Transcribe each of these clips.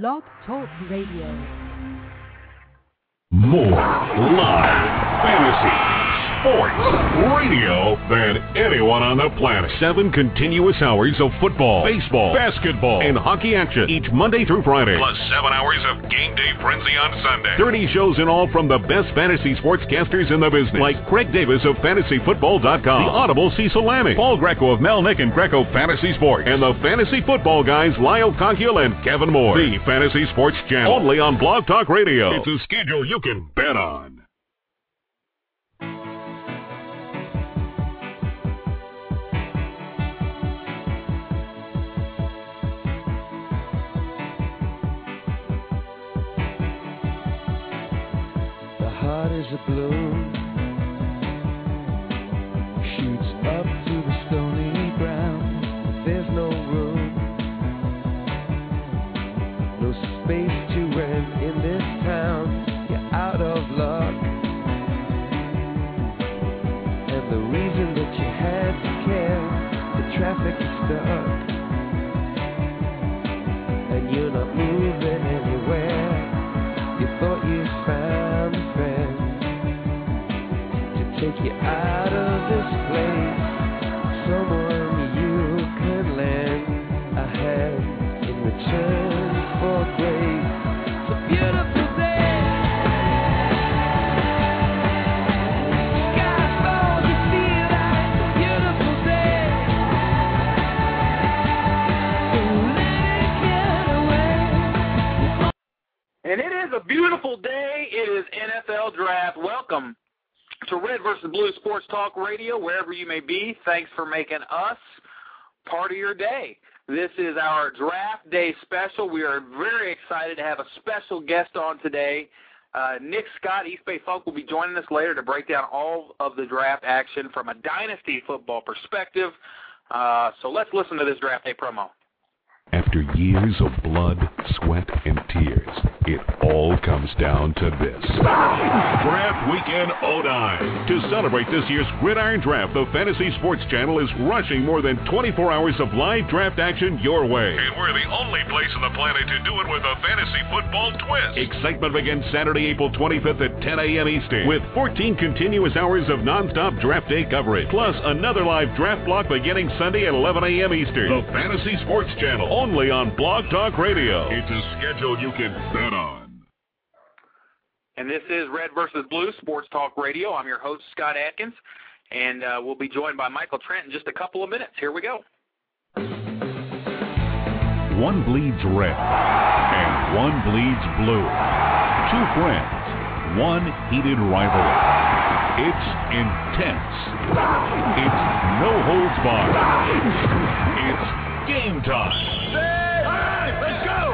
Blog Talk Radio. More live fantasy sports radio than anyone on the planet. Seven continuous hours of football, baseball, basketball, and hockey action each Monday through Friday. Plus seven hours of game day frenzy on Sunday. 30 shows in all from the best fantasy sportscasters in the business, like Craig Davis of FantasyFootball.com, the Audible Cecil Lammey, Paul Greco of Melnick and Greco Fantasy Sports, and the Fantasy Football guys Lyle Conkeel and Kevin Moore. The Fantasy Sports Channel, only on Blog Talk Radio. It's a schedule you can bet on. Is a balloon And it is a beautiful day. It is NFL Draft. Welcome to Red versus Blue Sports Talk Radio, wherever you may be. Thanks for making us part of your day. This is our Draft Day special. We are very excited to have a special guest on today. Uh, Nick Scott, East Bay Funk, will be joining us later to break down all of the draft action from a dynasty football perspective. Uh, so let's listen to this Draft Day promo. After years of blood, sweat, and tears, it all comes down to this. Draft Weekend 09. To celebrate this year's Gridiron Draft, the Fantasy Sports Channel is rushing more than 24 hours of live draft action your way. And we're the only place on the planet to do it with a fantasy football twist. Excitement begins Saturday, April 25th at 10 a.m. Eastern, with 14 continuous hours of nonstop draft day coverage, plus another live draft block beginning Sunday at 11 a.m. Eastern. The Fantasy Sports Channel, only on Blog Talk Radio. It's a schedule you can bet on. And this is Red versus Blue Sports Talk Radio. I'm your host, Scott Atkins, and uh, we'll be joined by Michael Trent in just a couple of minutes. Here we go. One bleeds red and one bleeds blue. Two friends, one heated rivalry. It's intense. It's no holds barred. It's game time.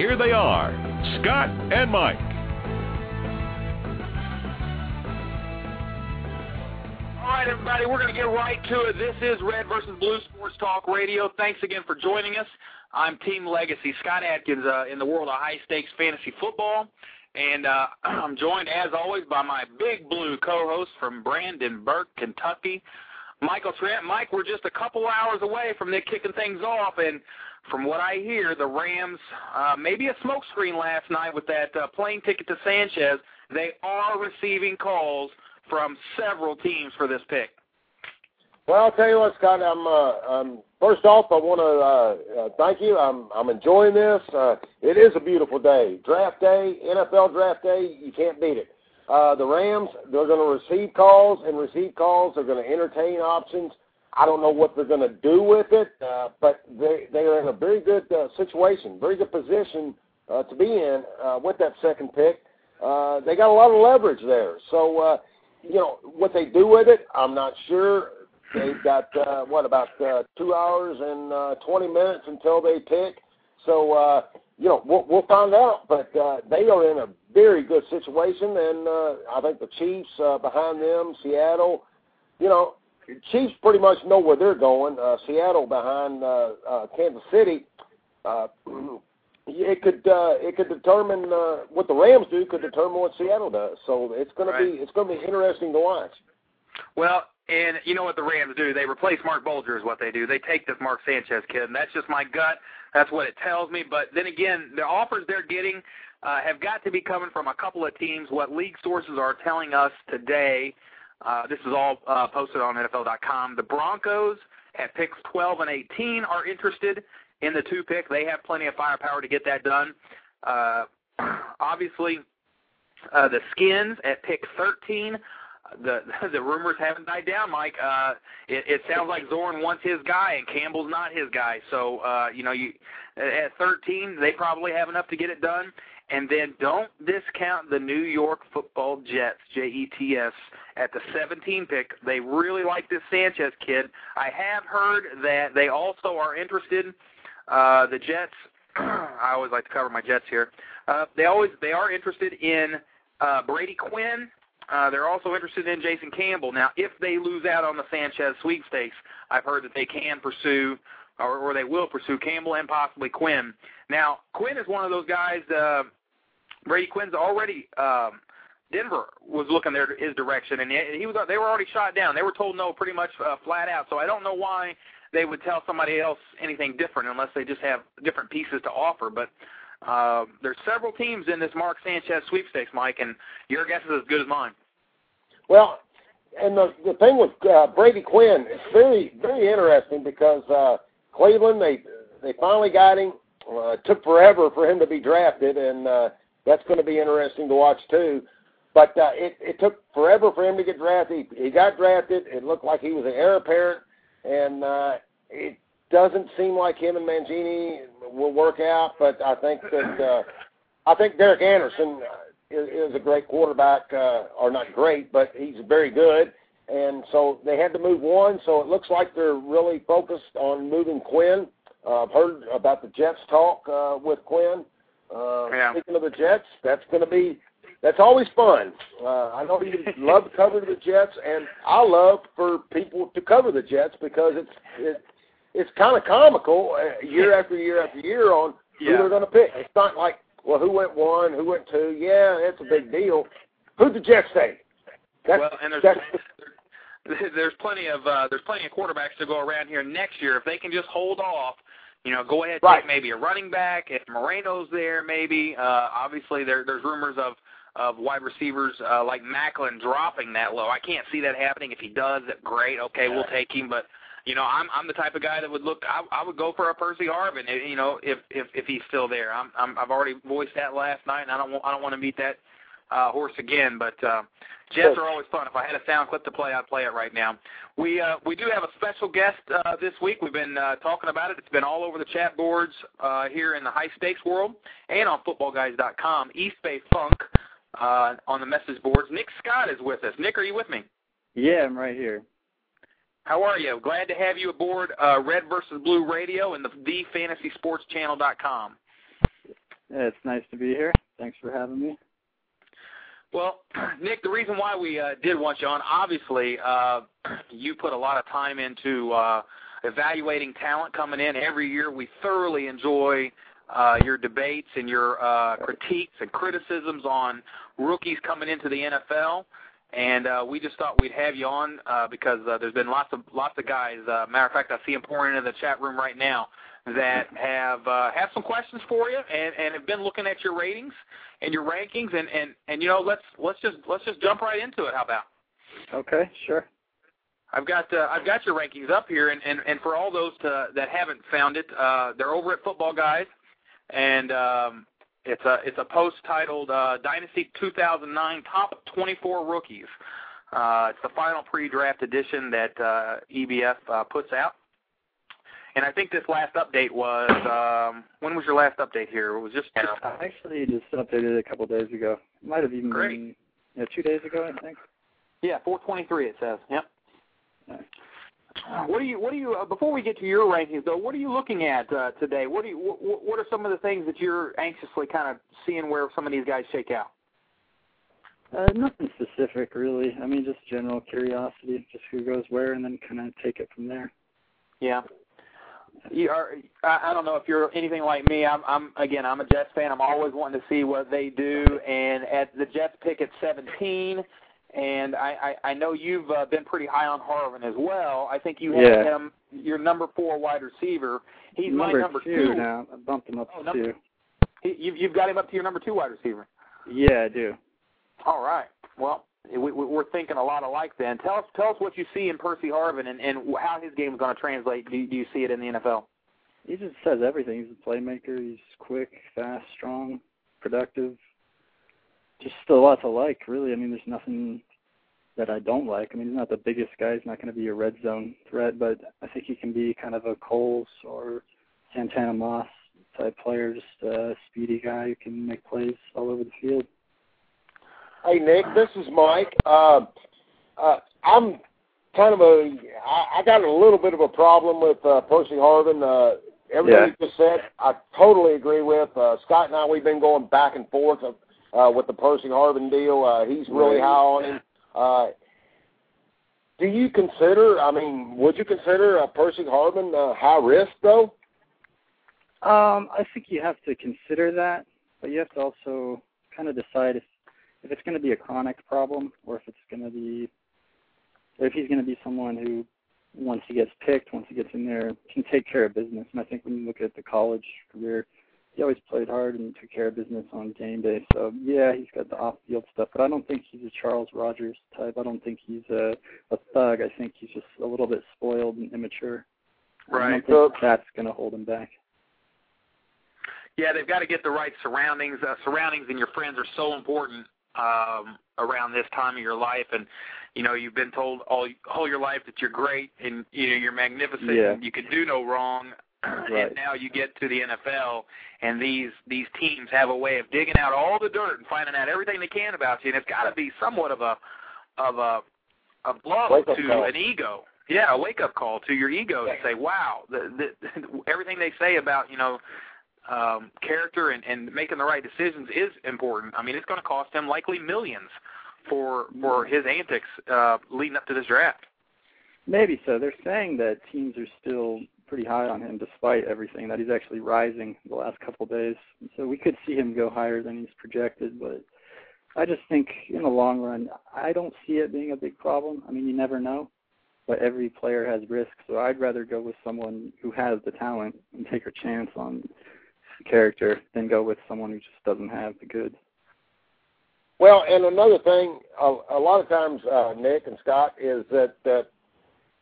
Here they are, Scott and Mike. All right, everybody, we're going to get right to it. This is Red versus Blue Sports Talk Radio. Thanks again for joining us. I'm Team Legacy, Scott Atkins, uh, in the world of high stakes fantasy football. And uh, I'm joined, as always, by my big blue co host from Brandenburg, Kentucky, Michael Trent. Mike, we're just a couple hours away from kicking things off. And from what I hear, the Rams, uh, maybe a smokescreen last night with that uh, plane ticket to Sanchez, they are receiving calls from several teams for this pick. Well, I'll tell you what, Scott. I'm. Uh, um, first off, I want to uh, uh, thank you. I'm. I'm enjoying this. Uh, it is a beautiful day. Draft day, NFL draft day. You can't beat it. Uh, the Rams, they're going to receive calls and receive calls. They're going to entertain options. I don't know what they're going to do with it, uh, but they they are in a very good uh, situation, very good position uh, to be in uh, with that second pick. Uh, they got a lot of leverage there. So, uh, you know, what they do with it, I'm not sure. They've got uh, what about uh, two hours and uh, 20 minutes until they pick. So uh, you know, we'll, we'll find out. But uh, they are in a very good situation, and uh, I think the Chiefs uh, behind them, Seattle. You know, Chiefs pretty much know where they're going. Uh, Seattle behind uh, uh, Kansas City. Uh, it could uh, it could determine uh, what the Rams do. Could determine what Seattle does. So it's going Right. to be it's going to be interesting to watch. Well, and you know what the Rams do? They replace Marc Bulger is what they do. They take this Mark Sanchez kid, and that's just my gut. That's what it tells me. But then again, the offers they're getting uh, have got to be coming from a couple of teams. What league sources are telling us today, uh, this is all uh, posted on NFL.com. The Broncos at picks 12 and 18 are interested in the two pick. They have plenty of firepower to get that done. Uh, obviously, uh, the Skins at pick 13 the the rumors haven't died down, Mike. Uh, it, it sounds like Zorn wants his guy, and Campbell's not his guy. So uh, you know, you at 13, they probably have enough to get it done. And then don't discount the New York Football Jets, J-E-T-S, at the 17 pick. They really like this Sanchez kid. I have heard that they also are interested. Uh, the Jets. I always like to cover my Jets here. Uh, they always they are interested in uh, Brady Quinn. Uh, they're also interested in Jason Campbell. Now, if they lose out on the Sanchez sweepstakes, I've heard that they can pursue, or, or they will pursue Campbell and possibly Quinn. Now, Quinn is one of those guys. Uh, Brady Quinn's already. Um, Denver was looking their his direction, and he was. They were already shot down. They were told no, pretty much uh, flat out. So I don't know why they would tell somebody else anything different unless they just have different pieces to offer. But uh, there's several teams in this Mark Sanchez sweepstakes, Mike, and your guess is as good as mine. Well, and the the thing with uh, Brady Quinn, it's very very interesting because uh, Cleveland they they finally got him. Uh, it took forever for him to be drafted, and uh, that's going to be interesting to watch too. But uh, it it took forever for him to get drafted. He, he got drafted. It looked like he was an heir apparent, and uh, it doesn't seem like him and Mangini will work out. But I think that uh, I think Derek Anderson uh, is, is a great quarterback, uh, or not great, but he's very good. And so they had to move one. So it looks like they're really focused on moving Quinn. Uh, I've heard about the Jets talk uh, with Quinn. Uh, Yeah. Speaking of the Jets, that's going to be that's always fun. Uh, I know you love covering the Jets, and I love for people to cover the Jets because it's it, it's kind of comical uh, year after year after year on who Yeah. they're going to pick. It's not like well, who went one, who went two. Yeah, it's a big deal. Who'd the Jets take? That's, well, and there's that's there's plenty of uh, there's plenty of quarterbacks to go around here next year if they can just hold off. You know, go ahead Right. take maybe a running back if Moreno's there. Maybe uh, obviously there there's rumors of of wide receivers uh, like Maclin dropping that low. I can't see that happening. If he does, great. Okay, we'll take him. But you know, I'm I'm the type of guy that would look. I, I would go for a Percy Harvin. You know, if if if he's still there. I'm, I'm I've already voiced that last night, and I don't want I don't want to meet that uh, horse again. But uh, Jets are always fun. If I had a sound clip to play, I'd play it right now. We uh, we do have a special guest uh, this week. We've been uh, talking about it. It's been all over the chat boards uh, here in the high stakes world and on FootballGuys.com. East Bay Funk uh, on the message boards. Nick Scott is with us. Nick, are you with me? Yeah, I'm right here. How are you? Glad to have you aboard uh, Red versus Blue Radio and the TheFantasySportsChannel.com. Yeah, it's nice to be here. Thanks for having me. Well, Nick, the reason why we uh, did want you on, obviously, uh, you put a lot of time into uh, evaluating talent coming in. Every year, we thoroughly enjoy uh, your debates and your uh, critiques and criticisms on rookies coming into the NFL. And uh, we just thought we'd have you on uh, because uh, there's been lots of lots of guys. Uh, matter of fact, I see them pouring into the chat room right now that have uh, have some questions for you and, and have been looking at your ratings and your rankings and, and, and you know let's let's just let's just jump right into it. How about? Okay, sure. I've got uh, I've got your rankings up here, and, and, and for all those to, that haven't found it, uh, they're over at Football Guys, and um, it's a it's a post titled uh, Dynasty 2009 Top 24 Rookies. Uh, it's the final pre-draft edition that uh, EBF uh, puts out. And I think this last update was um, when was your last update here? It was just I actually just updated it a couple days ago. It might have even Great. been yeah, two days ago, I think. yeah 423 it says. Yep. What do you what do you uh, before we get to your rankings though? What are you looking at uh, today? What do you what, what are some of the things that you're anxiously kind of seeing where some of these guys shake out? Uh, nothing specific, really. I mean, just general curiosity, just who goes where, and then kind of take it from there. Yeah. You are. I, I don't know if you're anything like me. I'm. I'm again. I'm a Jets fan. I'm always wanting to see what they do. And at the Jets pick at 17, and I. I, I know you've uh, been pretty high on Harvin as well. I think you have Yeah. him your number four wide receiver. He's number, my number two, now. I bumped him up Oh, to number- two. He, you've you've got him up to your number two wide receiver. Yeah, I do. All right. Well, we, we- we're thinking a lot alike then. Tell us, tell us what you see in Percy Harvin and, and how his game is going to translate. Do do you see it in the NFL? He just says everything. He's a playmaker. He's quick, fast, strong, productive. Just a lot to like, really. I mean, there's nothing that I don't like. I mean, he's not the biggest guy. He's not going to be a red zone threat, but I think he can be kind of a Coles or Santana Moss type player, just a speedy guy who can make plays all over the field. Hey Nick, this is Mike. Uh, uh, I'm kind of a. I, I got a little bit of a problem with uh, Percy Harvin. Uh, everything Yeah. you just said, I totally agree with. Uh, Scott and I, we've been going back and forth uh, with the Percy Harvin deal. Uh, he's really Right. high on him. Uh, do you consider? I mean, would you consider uh, Percy Harvin uh, high risk though? Um, I think you have to consider that, but you have to also kind of decide if if it's going to be a chronic problem or if it's going to be if he's going to be someone who once he gets picked, once he gets in there, can take care of business. And I think when you look at the college career, he always played hard and took care of business on game day. So yeah, he's got the off-field stuff, but I don't think he's a Charles Rogers type. I don't think he's a a thug. I think he's just a little bit spoiled and immature. Right. I Right. don't think that's going to hold him back. Yeah, they've got to get the right surroundings. Uh, surroundings and your friends are so important um, around this time of your life, and you know you've been told all all your life that you're great and you know you're magnificent. Yeah. And you can do no wrong. Right. And now you get to the NFL, and these these teams have a way of digging out all the dirt and finding out everything they can about you, and it's got to be somewhat of a of a a blow to call. an ego. Yeah, a wake up call to your ego to say, "Wow, the, the, everything they say about you know um, character and, and making the right decisions is important. I mean, it's going to cost him likely millions for for his antics uh, leading up to this draft. Maybe so. They're saying that teams are still pretty high on him despite everything, that he's actually rising the last couple of days. So we could see him go higher than he's projected, but I just think in the long run, I don't see it being a big problem. I mean, you never know, but every player has risk, so I'd rather go with someone who has the talent and take a chance on character than go with someone who just doesn't have the goods. Well, and another thing, a, a lot of times, uh, Nick and Scott, is that that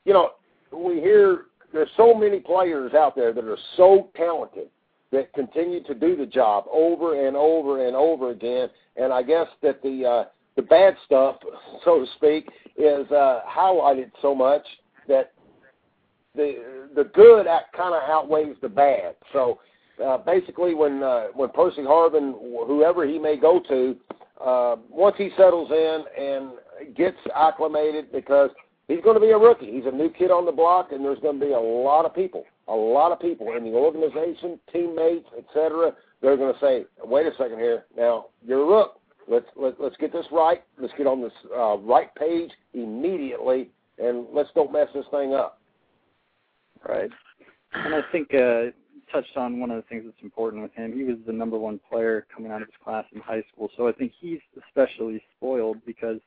you know we hear there's so many players out there that are so talented that continue to do the job over and over and over again, and I guess that the uh, the bad stuff, so to speak, is uh, highlighted so much that the the good kind of outweighs the bad. So uh, basically, when uh, when Percy Harvin, whoever he may go to, uh, once he settles in and gets acclimated, because he's going to be a rookie, he's a new kid on the block, and there's going to be a lot of people, a lot of people in the organization, teammates, etc. They're going to say, "Wait a second here, now you're a rook. Let's let, let's get this right. Let's get on this uh, right page immediately, and let's don't mess this thing up." Right. And I think uh touched on one of the things that's important with him. He was the number one player coming out of his class in high school. So I think he's especially spoiled because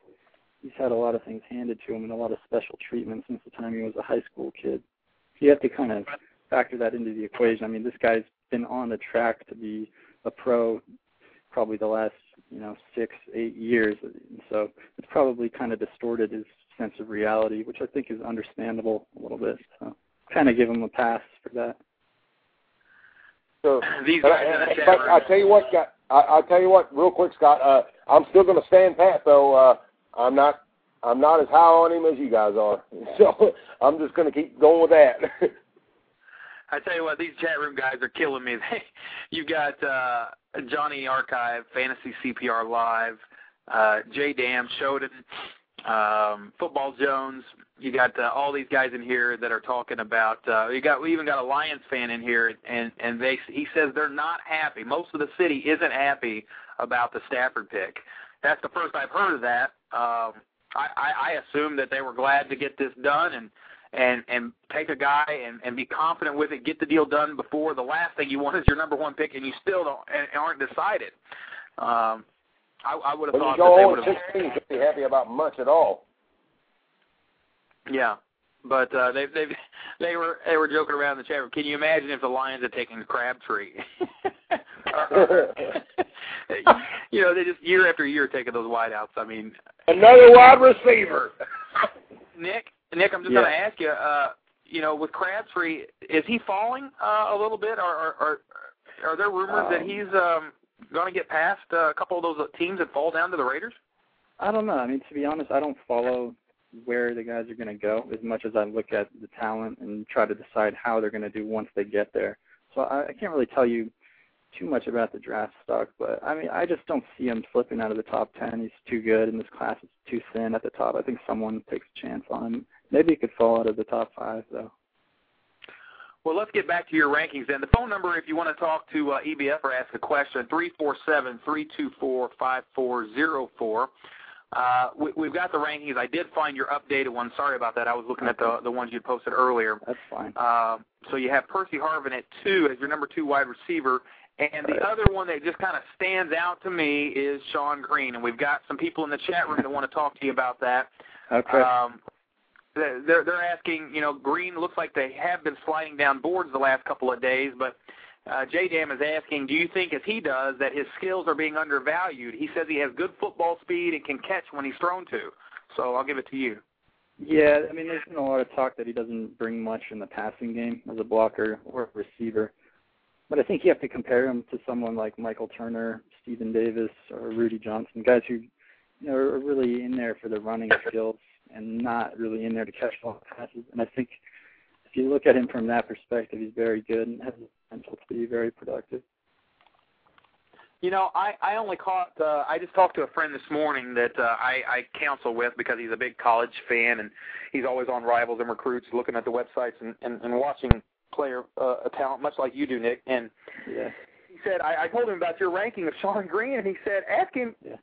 he's had a lot of things handed to him and a lot of special treatment since the time he was a high school kid. You have to kind of factor that into the equation. I mean, this guy's been on the track to be a pro probably the last, you know, six, eight years. So it's probably kind of distorted his sense of reality, which I think is understandable a little bit. So kind of give him a pass for that. So, These guys in the chat room- I tell you what, Scott. I, I tell you what, real quick, Scott. Uh, I'm still going to stand pat, though. Uh, I'm not. I'm not as high on him as you guys are. So I'm just going to keep going with that. I tell you what, these chat room guys are killing me. They, you've got uh, Johnny Archive, Fantasy CPR Live, uh, Jay Dam, Shoden, um, Football Jones. You got uh, all these guys in here that are talking about. Uh, you got we even got a Lions fan in here, and and they he says they're not happy. Most of the city isn't happy about the Stafford pick. That's the first I've heard of that. Um, I, I, I assume that they were glad to get this done and and and take a guy and and be confident with it, get the deal done before the last thing you want is your number one pick, and you still don't and aren't decided. Um, I, I would have when thought you that go they on would have. 16, you can't be happy about much at all. Yeah, but uh, they they they were they were joking around in the chat room. Can you imagine if the Lions had taken Crabtree? you know, they just year after year taking those wideouts. I mean, Another wide receiver. Nick, Nick, I'm just Yeah. going to ask you. Uh, you know, with Crabtree, is he falling uh, a little bit, or, or, or are there rumors that Um, he's um, going to get past uh, a couple of those teams that fall down to the Raiders? I don't know. I mean, to be honest, I don't follow where the guys are going to go as much as I look at the talent and try to decide how they're going to do once they get there. So I, I can't really tell you too much about the draft stock, but I mean, I just don't see him slipping out of the top 10. He's too good, and this class is too thin at the top. I think someone takes a chance on him. Maybe he could fall out of the top five, though. Well, let's get back to your rankings then. The phone number, if you want to talk to uh, EBF or ask a question, three four seven three two four five four zero four. Uh, we, we've got the rankings. I did find your updated one. Sorry about that. I was looking at the the ones you posted earlier. That's fine. Uh, so you have Percy Harvin at two as your number two wide receiver. And the other one that just kind of stands out to me is Shonn Greene. And we've got some people in the chat room that want to talk to you about that. Okay. Um, they're they're asking, you know, Greene looks like they have been sliding down boards the last couple of days, but uh, J Dam is asking, do you think, as he does, that his skills are being undervalued? He says he has good football speed and can catch when he's thrown to. So I'll give it to you. Yeah, I mean, there's been a lot of talk that he doesn't bring much in the passing game as a blocker or a receiver. But I think you have to compare him to someone like Michael Turner, Stephen Davis, or Rudi Johnson, guys who you know, are really in there for the running skills and not really in there to catch long passes. And I think if you look at him from that perspective, he's very good and has the potential to be very productive. You know, I I only caught. Uh, I just talked to a friend this morning that uh, I I counsel with because he's a big college fan and he's always on Rivals and Recruits, looking at the websites and and, and watching player uh, talent, much like you do, Nick. And Yeah. he said I, I told him about your ranking of Shonn Greene, and he said ask him Yeah.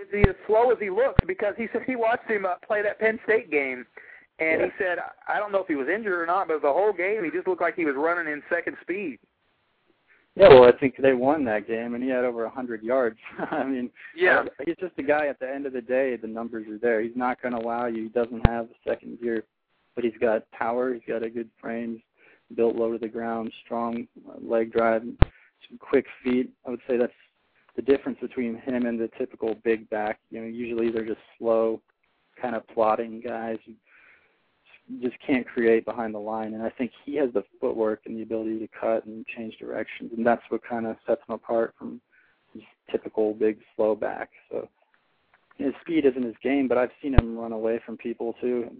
Is he as slow as he looks because he said he watched him uh, play that Penn State game. And Yeah. he said, I don't know if he was injured or not, but the whole game he just looked like he was running in second speed. Yeah, well, I think they won that game, and he had over a 100 yards. I mean, Yeah. Uh, he's just a guy. At the end of the day, the numbers are there. He's not going to wow you. He doesn't have a second gear, but he's got power. He's got a good frame. Built low to the ground, strong uh, leg drive, some quick feet. I would say that's the difference between him and the typical big back. You know, usually they're just slow, kind of plodding guys. who just can't create behind the line, and I think he has the footwork and the ability to cut and change directions, and that's what kind of sets him apart from his typical big slow back. So his speed isn't his game, but I've seen him run away from people too.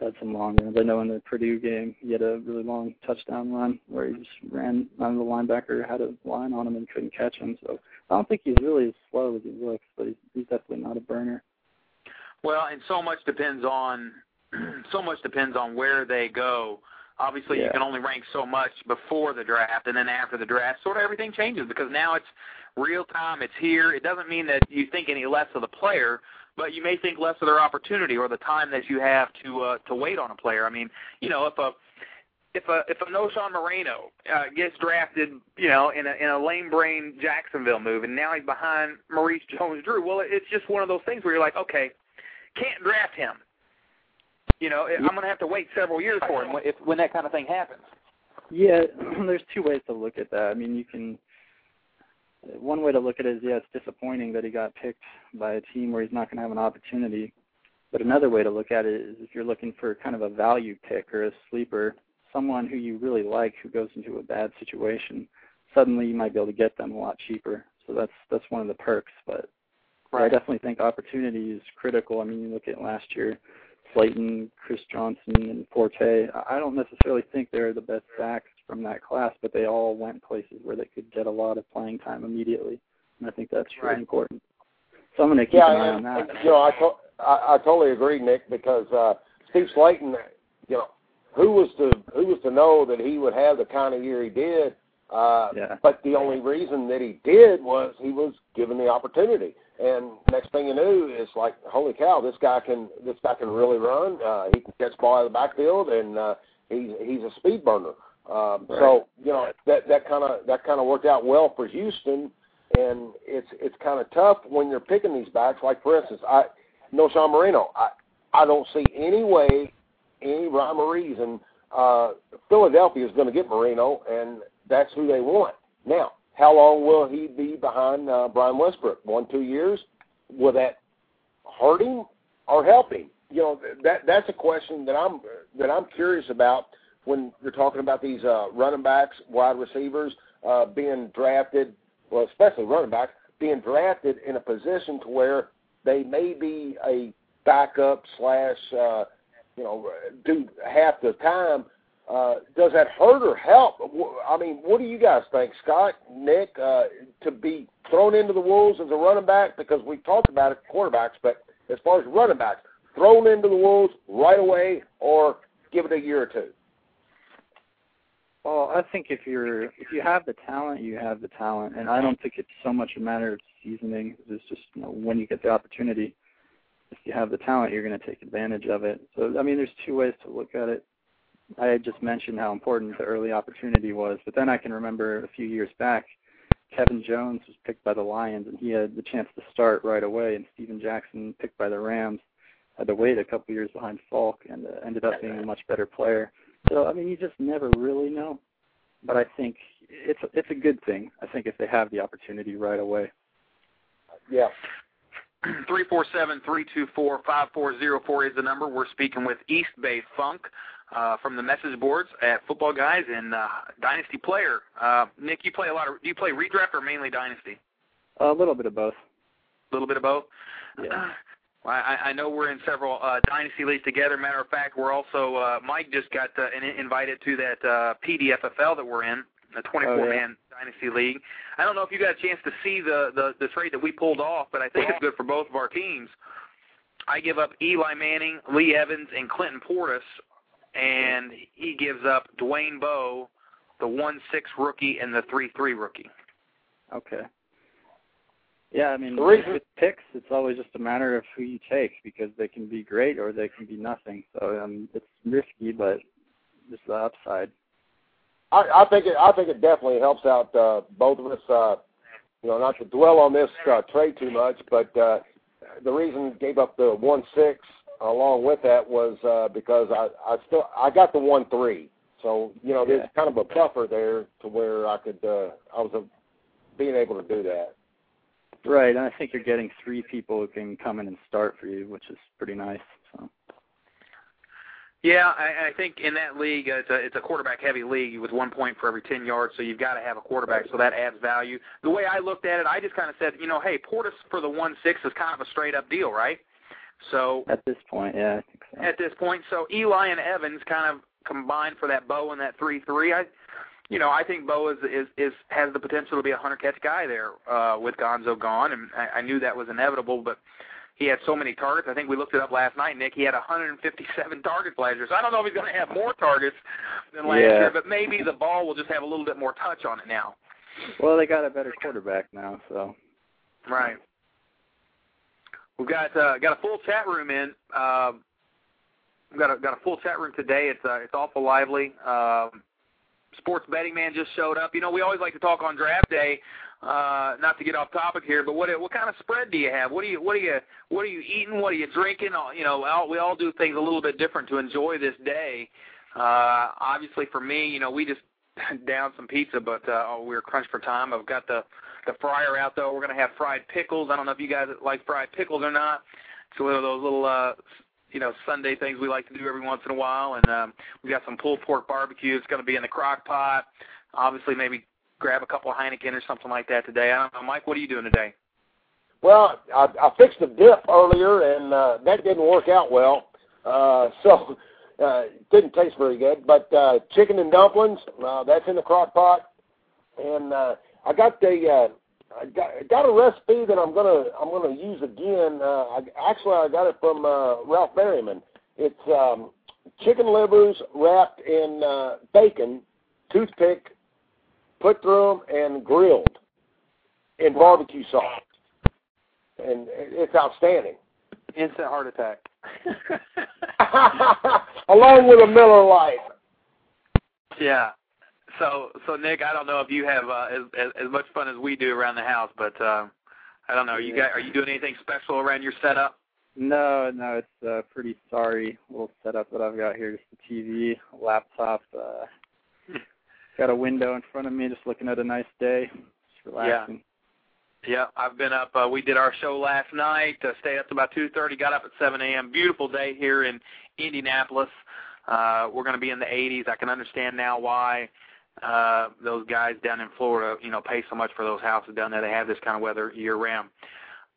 Had some long runs. I know in the Purdue game he had a really long touchdown run where he just ran on the linebacker, had a line on him and couldn't catch him. So I don't think he's really as slow as he looks, but he's, he's definitely not a burner. Well, and so much depends on so much depends on where they go. Obviously, you can only rank so much before the draft, and then after the draft, sort of everything changes because now it's real time. It's here. It doesn't mean that you think any less of the player, but you may think less of their opportunity or the time that you have to uh, to wait on a player. I mean, you know, if a if a if a Knowshon Moreno uh, gets drafted, you know, in a in a lame brain Jacksonville move, and now he's behind Maurice Jones-Drew, well, it's just one of those things where you're like, okay, can't draft him. You know, I'm going to have to wait several years for him if when that kind of thing happens. Yeah, there's two ways to look at that. I mean, you can. One way to look at it is, yeah, it's disappointing that he got picked by a team where he's not going to have an opportunity. But another way to look at it is if you're looking for kind of a value pick or a sleeper, someone who you really like who goes into a bad situation, suddenly you might be able to get them a lot cheaper. So that's that's one of the perks. But yeah, I definitely think opportunity is critical. I mean, you look at last year, Slaton, Chris Johnson, and Forte. I don't necessarily think they're the best backs from that class, but they all went places where they could get a lot of playing time immediately, and I think that's really Right. important. So I'm going to keep Yeah, an eye and, on that. you know, I told I, I totally agree, Nick, because uh, Steve Slaton, you know, who was to who was to know that he would have the kind of year he did? Uh, yeah. But the only reason that he did was he was given the opportunity. And next thing you knew, it's like, holy cow, this guy can this guy can really run. Uh, he can catch ball out of the backfield, and uh, he's he's a speed burner. Um, Right. So you know that that kind of that kind of worked out well for Houston, and it's it's kind of tough when you're picking these backs. Like for instance, I Knowshon Moreno. I I don't see any way, any rhyme or reason. Uh, Philadelphia is going to get Moreno, and that's who they want. Now, how long will he be behind uh, Brian Westbrook? One, two years? Will that hurt him or help him? You know, that that's a question that I'm that I'm curious about when you're talking about these uh, running backs, wide receivers uh, being drafted. Well, especially running backs being drafted in a position to where they may be a backup slash, uh, you know, do half the time. Uh, does that hurt or help? I mean, what do you guys think, Scott, Nick, uh, to be thrown into the wolves as a running back? Because we talked about it, quarterbacks, but as far as running backs, thrown into the wolves right away, or give it a year or two. Well, I think if you're if you have the talent, you have the talent, and I don't think it's so much a matter of seasoning. It's just you know when you get the opportunity. If you have the talent, you're going to take advantage of it. So I mean, there's two ways to look at it. I had just mentioned how important the early opportunity was, but then I can remember a few years back, Kevin Jones was picked by the Lions, and he had the chance to start right away, and Steven Jackson picked by the Rams had to wait a couple years behind Faulk and uh, ended up being a much better player. So I mean, you just never really know. But I think it's it's a good thing. I think if they have the opportunity right away. Yeah. Three four seven three two four five four zero four is the number. We're speaking with East Bay Funk uh, from the message boards at Football Guys and uh, Dynasty Player. Uh, Nick, you play a lot of. Do you play redraft or mainly Dynasty? A little bit of both. A little bit of both. Yeah. I, I know we're in several uh, dynasty leagues together. Matter of fact, we're also uh, Mike just got uh, in, invited to that uh, PDFFL that we're in, the 24-man dynasty league. I don't know if you got a chance to see the, the the trade that we pulled off, but I think it's good for both of our teams. I give up Eli Manning, Lee Evans, and Clinton Portis, and he gives up Dwayne Bowe, the one six rookie, and the three three rookie. Okay. Yeah, I mean, The reason- with picks, it's always just a matter of who you take because they can be great or they can be nothing. So um, it's risky, but just the upside. I, I think it. I think it definitely helps out uh, both of us. Uh, you know, not to dwell on this uh, trade too much, but uh, the reason gave up the one six along with that was uh, because I, I still I got the one three. So you know, there's kind of a buffer there to where I could. Uh, I was uh, being able to do that. Right, and I think you're getting three people who can come in and start for you, which is pretty nice. So Yeah, I, I think in that league, uh, it's a it's a quarterback heavy league with one point for every ten yards, so you've got to have a quarterback, so that adds value. The way I looked at it, I just kind of said, you know, hey, Portis for the one six is kind of a straight up deal, right? So at this point, yeah, I think so. at this point, so Eli and Evans kind of combined for that Bowe and that three three. I, you know, I think Bowe is is is has the potential to be a hundred catch guy there uh, with Gonzo gone, and I, I knew that was inevitable, but. He had so many targets. I think we looked it up last night, Nick. He had 157 targets last year. So I don't know if he's going to have more targets than last Yeah. year, but maybe the ball will just have a little bit more touch on it now. Well, they got a better quarterback now, so Right. We've got uh, got a full chat room in. Um, we've got a got a full chat room today. It's uh, it's awful lively. Um, Sports betting man just showed up. You know, we always like to talk on draft day. Uh, not to get off topic here, but what what kind of spread do you have? What do you what are you what are you eating? What are you drinking? You know, all, we all do things a little bit different to enjoy this day. Uh, obviously, for me, you know, we just down some pizza, but uh, we were crunched for time. I've got the the fryer out though. We're gonna have fried pickles. I don't know if you guys like fried pickles or not. It's one of those little uh you know Sunday things we like to do every once in a while. And um, we got some pulled pork barbecue. It's gonna be in the crock pot. Obviously, maybe grab a couple of Heineken or something like that today. I don't know, Mike. What are you doing today? Well, I, I fixed the dip earlier, and uh, that didn't work out well. Uh, so uh, didn't taste very good. But uh, chicken and dumplings, uh, that's in the crock pot. And uh, I got the uh, I got, got a recipe that I'm gonna I'm gonna use again. Uh, I, actually, I got it from uh, Ralph Berryman. It's um, chicken livers wrapped in uh, bacon, toothpick, put through them, and grilled in barbecue sauce, and it's outstanding. Instant heart attack. Along with a Miller Lite. Yeah. So, so Nick, I don't know if you have uh, as, as much fun as we do around the house, but uh, I don't know. You Yeah. got are you doing anything special around your setup? No, no, it's a pretty sorry little setup that I've got here. Just a TV, laptop, uh, got a window in front of me, just looking at a nice day, just relaxing. Yeah, I've been up. Uh, we did our show last night. Uh, stayed up to about 2:30. Got up at 7 a.m. Beautiful day here in Indianapolis. Uh, we're going to be in the 80s. I can understand now why uh, those guys down in Florida, you know, pay so much for those houses down there. They have this kind of weather year round.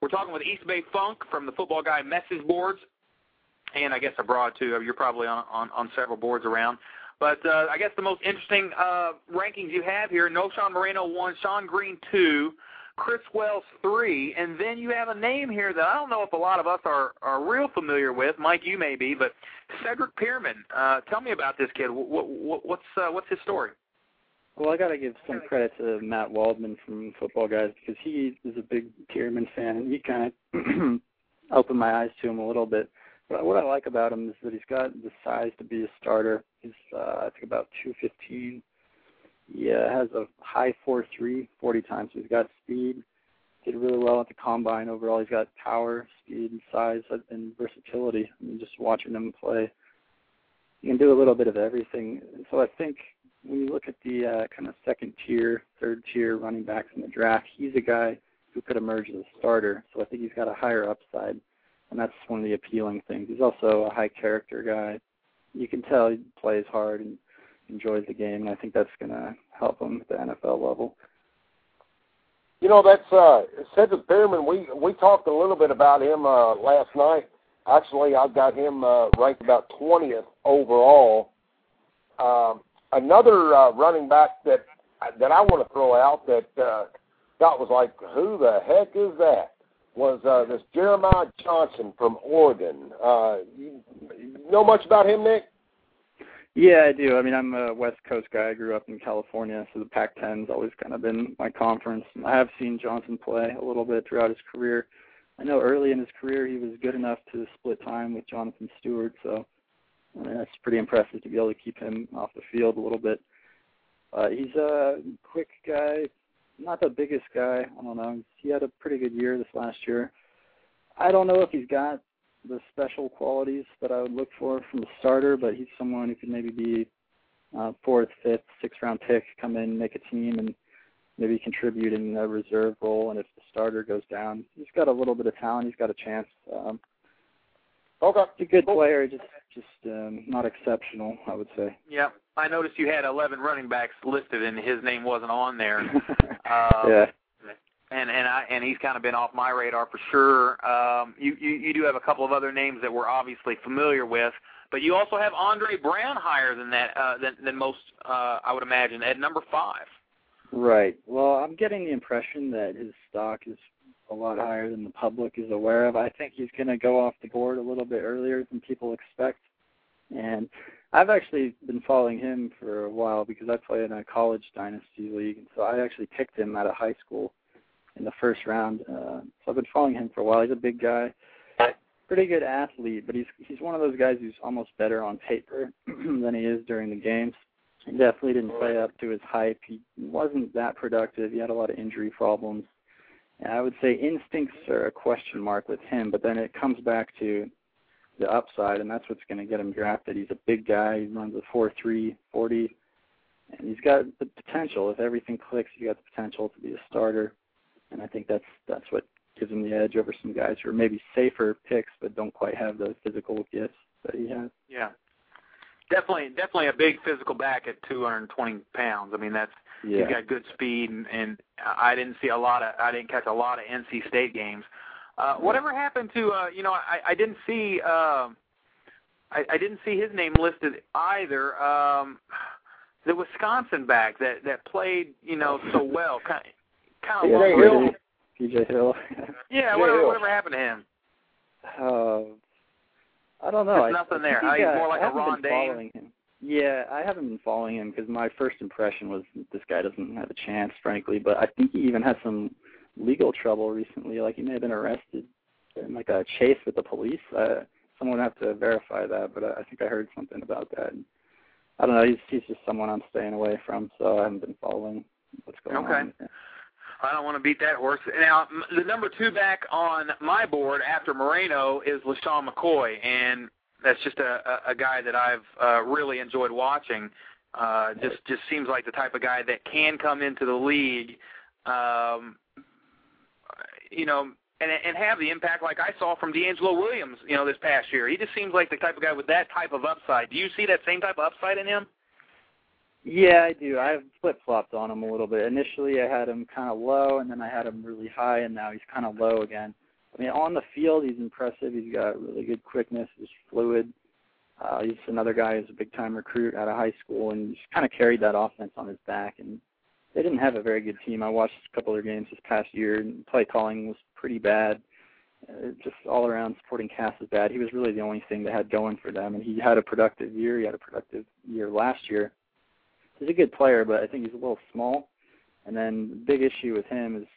We're talking with East Bay Funk from the Football Guy message boards, and I guess abroad too. You're probably on on, on several boards around. But uh, I guess the most interesting uh, rankings you have here: Knowshon Moreno one, Shonn Greene two, Chris Wells three, and then you have a name here that I don't know if a lot of us are are real familiar with. Mike, you may be, but Cedric Peerman. Uh, tell me about this kid. What, what, what's uh, what's his story? Well, I got to give some credit to Matt Waldman from Football Guys because he is a big Peerman fan, and he kind of opened my eyes to him a little bit. But what I like about him is that he's got the size to be a starter. He's uh, I think about 215. He uh, has a high 4.3 40 times. He's got speed. Did really well at the combine overall. He's got power, speed, and size, and versatility. I mean, just watching him play, he can do a little bit of everything. So I think when you look at the uh, kind of second tier, third tier running backs in the draft, he's a guy who could emerge as a starter. So I think he's got a higher upside, and that's one of the appealing things. He's also a high character guy. You can tell he plays hard and enjoys the game, and I think that's going to help him at the NFL level. You know, that's uh, Cedric Peerman. We we talked a little bit about him uh, last night. Actually, I've got him uh, ranked about 20th overall. Um, another uh, running back that that I want to throw out that uh, Scott was like, "Who the heck is that?" Was uh, this Jeremiah Johnson from Oregon? Uh, you, you know much about him, Nick? Yeah, I do. I mean, I'm a West Coast guy. I grew up in California, so the Pac-10's always kind of been my conference. I have seen Johnson play a little bit throughout his career. I know early in his career he was good enough to split time with Jonathan Stewart, so that's pretty impressive to be able to keep him off the field a little bit. Uh, he's a quick guy, not the biggest guy. I don't know. He had a pretty good year this last year. I don't know if he's got the special qualities that I would look for from a starter, but he's someone who could maybe be uh, fourth, fifth, sixth round pick, come in, make a team, and maybe contribute in a reserve role. And if the starter goes down, he's got a little bit of talent. He's got a chance. Um, Okay. he's a good player, just just um, not exceptional, I would say. Yeah, I noticed you had 11 running backs listed, and his name wasn't on there. Um, yeah. and and I and he's kind of been off my radar for sure. Um, you, you you do have a couple of other names that we're obviously familiar with, but you also have Andre Brown higher than that uh, than than most uh, I would imagine at number five. Right. Well, I'm getting the impression that his stock is a lot higher than the public is aware of. I think he's going to go off the board a little bit earlier than people expect. And I've actually been following him for a while because I play in a college dynasty league, and so I actually picked him out of high school in the first round. Uh, so I've been following him for a while. He's a big guy, pretty good athlete, but he's he's one of those guys who's almost better on paper than he is during the games. He definitely didn't play up to his hype. He wasn't that productive. He had a lot of injury problems. I would say instincts are a question mark with him, but then it comes back to the upside, and that's what's going to get him drafted. He's a big guy. He runs a 4.3 40, and he's got the potential. If everything clicks, he's got the potential to be a starter, and I think that's that's what gives him the edge over some guys who are maybe safer picks but don't quite have the physical gifts that he has. Yeah, definitely definitely a big physical back at 220 pounds. I mean that's Yeah. he's got good speed, and, and I didn't see a lot of I didn't catch a lot of NC State games. Uh, whatever happened to uh, you know I, I didn't see uh, I, I didn't see his name listed either. Um, the Wisconsin back that that played you know so well. Kind Kind of Hill. PJ Hill. Yeah, whatever, whatever happened to him? Uh, I don't know. There's I, nothing I there, think huh? he more like I a Ron Dayne? him. Yeah, I haven't been following him because my first impression was this guy doesn't have a chance, frankly. But I think he even had some legal trouble recently. Like he may have been arrested in like a chase with the police. Uh, someone would have to verify that, but I think I heard something about that. I don't know. He's he's just someone I'm staying away from, so I haven't been following what's going Okay. on. Okay. I don't want to beat that horse. Now, the number two back on my board after Moreno is LeSean McCoy, and that's just a, a, guy that I've uh, really enjoyed watching. Uh, just just seems like the type of guy that can come into the league, um, you know, and and have the impact like I saw from DeAngelo Williams, you know, this past year. He just seems like the type of guy with that type of upside. Do you see that same type of upside in him? Yeah, I do. I've flip flopped on him a little bit. Initially, I had him kind of low, and then I had him really high, and now he's kind of low again. I mean, on the field, he's impressive. He's got really good quickness. He's fluid. Uh, he's another guy who's a big time recruit out of high school, and he's kind of carried that offense on his back. And they didn't have a very good team. I watched a couple of their games this past year, and play calling was pretty bad. Uh, just all around supporting cast was bad. He was really the only thing they had going for them, and he had a productive year. He had a productive year last year he's a good player, but I think he's a little small. And then the big issue with him is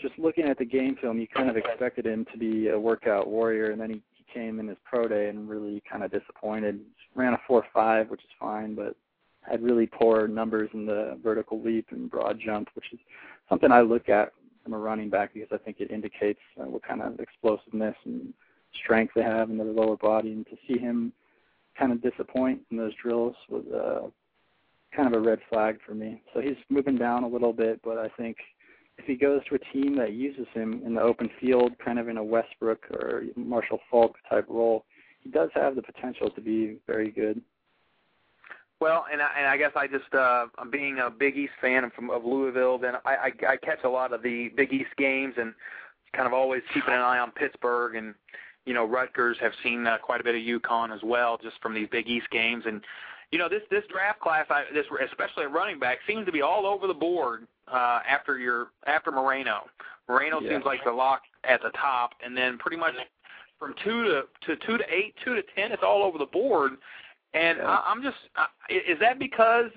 just looking at the game film, you kind of expected him to be a workout warrior, and then he, he came in his pro day and really kind of disappointed. Ran a 4.5, which is fine, but had really poor numbers in the vertical leap and broad jump, which is something I look at from a running back because I think it indicates uh, what kind of explosiveness and strength they have in their lower body. And to see him kind of disappoint in those drills was uh, kind of a red flag for me. So he's moving down a little bit, but I think if he goes to a team that uses him in the open field, kind of in a Westbrook or Marshall Faulk type role, he does have the potential to be very good. Well, and I, and I guess I just uh, being a Big East fan. From of Louisville, then I, I I catch a lot of the Big East games and kind of always keeping an eye on Pittsburgh. And you know Rutgers have seen uh, quite a bit of UConn as well just from these Big East games. And you know this this draft class I this especially running back seems to be all over the board uh, after your after Moreno. Moreno Yeah. seems like the lock at the top, and then pretty much from two to to two to eight, two to ten, it's all over the board. And Yeah. I, I'm just, uh, is that because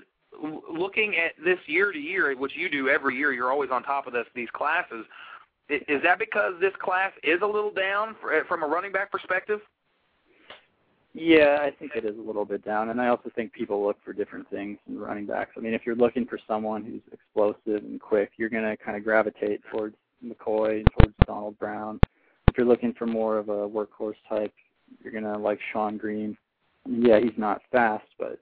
looking at this year to year, which you do every year, you're always on top of this these classes. Is that because this class is a little down from a running back perspective? Yeah, I think it is a little bit down, and I also think people look for different things in running backs. I mean, if you're looking for someone who's explosive and quick, you're going to kind of gravitate towards McCoy and towards Donald Brown. If you're looking for more of a workhorse type, you're going to like Shonn Greene. Yeah, he's not fast, but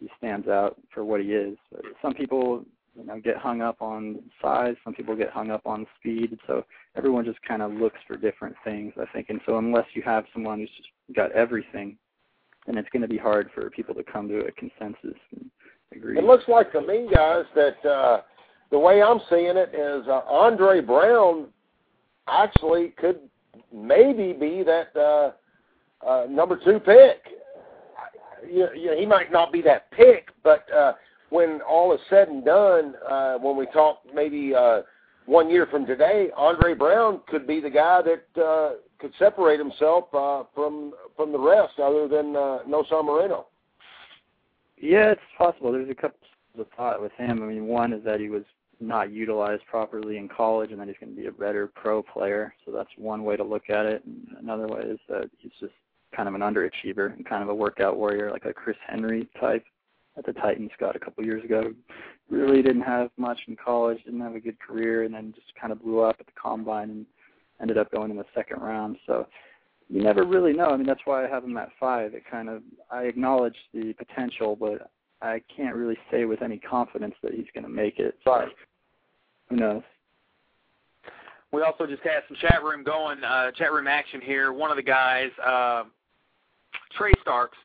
he stands out for what he is. But some people, you know, get hung up on size. Some people get hung up on speed. So everyone just kind of looks for different things, I think. And so unless you have someone who's just got everything, then it's going to be hard for people to come to a consensus and agree. It looks like to me, guys, that uh, the way I'm seeing it is uh, Andre Brown actually could maybe be that uh, uh, number two pick. You, know, he might not be that pick, but uh, when all is said and done, uh, when we talk maybe uh, one year from today, Andre Brown could be the guy that uh, could separate himself uh, from from the rest, other than uh, No Moreno. Yeah, it's possible. There's a couple of thought with him. I mean, one is that he was not utilized properly in college, and that he's going to be a better pro player. So that's one way to look at it. And another way is that he's just kind of an underachiever and kind of a workout warrior, like a Chris Henry type that the Titans got a couple years ago. Really didn't have much in college, didn't have a good career, and then just kind of blew up at the combine and ended up going in the second round. So you never really know. I mean, that's why I have him at five. It kind of I acknowledge the potential, but I can't really say with any confidence that he's going to make it. So Right. who knows? We also just had some chat room going, uh, chat room action here. One of the guys, uh, Trey Starks,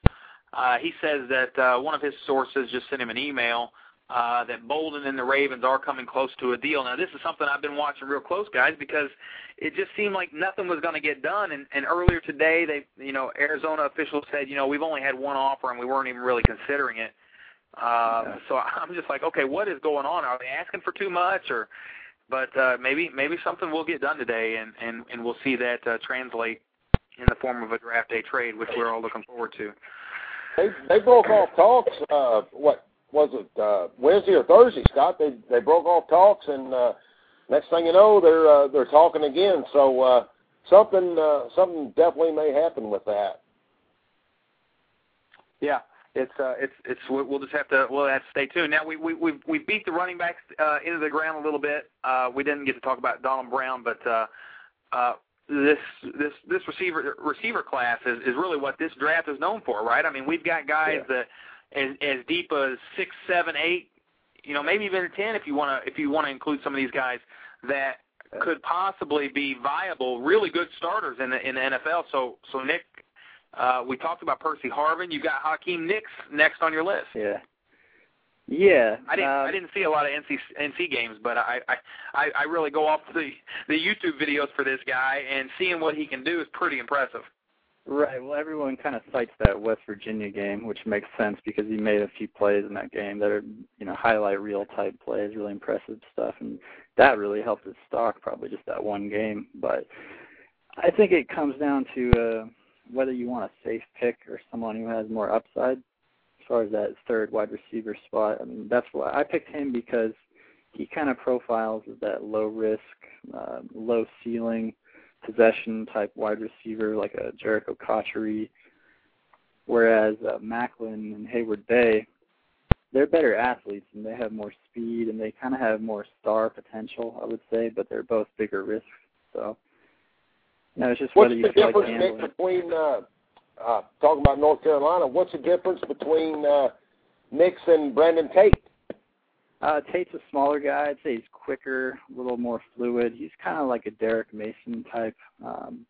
uh, he says that uh, one of his sources just sent him an email uh, that Boldin and the Ravens are coming close to a deal. Now, this is something I've been watching real close, guys, because it just seemed like nothing was going to get done. And, and earlier today, they, you know, Arizona officials said, you know, we've only had one offer and we weren't even really considering it. Um, yeah. So I'm just like, okay, what is going on? Are they asking for too much, or? But uh, maybe maybe something will get done today, and and and we'll see that uh, translate in the form of a draft day trade, which we're all looking forward to. They they broke off talks. Uh, what was it? Uh, Wednesday or Thursday, Scott? They they broke off talks, and uh, next thing you know, they're uh, they're talking again. So uh, something uh, something definitely may happen with that. Yeah, it's uh, it's it's we'll just have to we'll have to stay tuned. Now we we we we beat the running backs uh, into the ground a little bit. Uh, we didn't get to talk about Donald Brown, but uh, uh, this this this receiver receiver class is is really what this draft is known for, right? I mean, we've got guys yeah. that as as deep as six, seven, eight, you know, maybe even ten if you want to if you want to include some of these guys that could possibly be viable, really good starters in the in the NFL. So so Nick uh, we talked about Percy Harvin. You've got Hakeem Nicks next on your list. Yeah. Yeah. I didn't um, I didn't see a lot of NC NC games, but I I I really go off the the YouTube videos for this guy and seeing what he can do is pretty impressive. Right. Well, everyone kind of cites that West Virginia game, which makes sense because he made a few plays in that game that are, you know, highlight reel type plays, really impressive stuff, and that really helped his stock, probably just that one game. But I think it comes down to uh, whether you want a safe pick or someone who has more upside far as that third wide receiver spot. I mean, that's why I picked him because he kind of profiles as that low risk, uh, low ceiling possession type wide receiver like a Jerricho Cotchery. Whereas uh, Maclin and Heyward Bey, they're better athletes and they have more speed and they kind of have more star potential, I would say, but they're both bigger risks. So no, it's just what's whether you the feel difference like between uh, uh, talking about North Carolina? What's the difference between uh, Nicks and Brandon Tate? Uh, Tate's a smaller guy. I'd say he's quicker, a little more fluid. He's kind of like a Derrick Mason type. Um,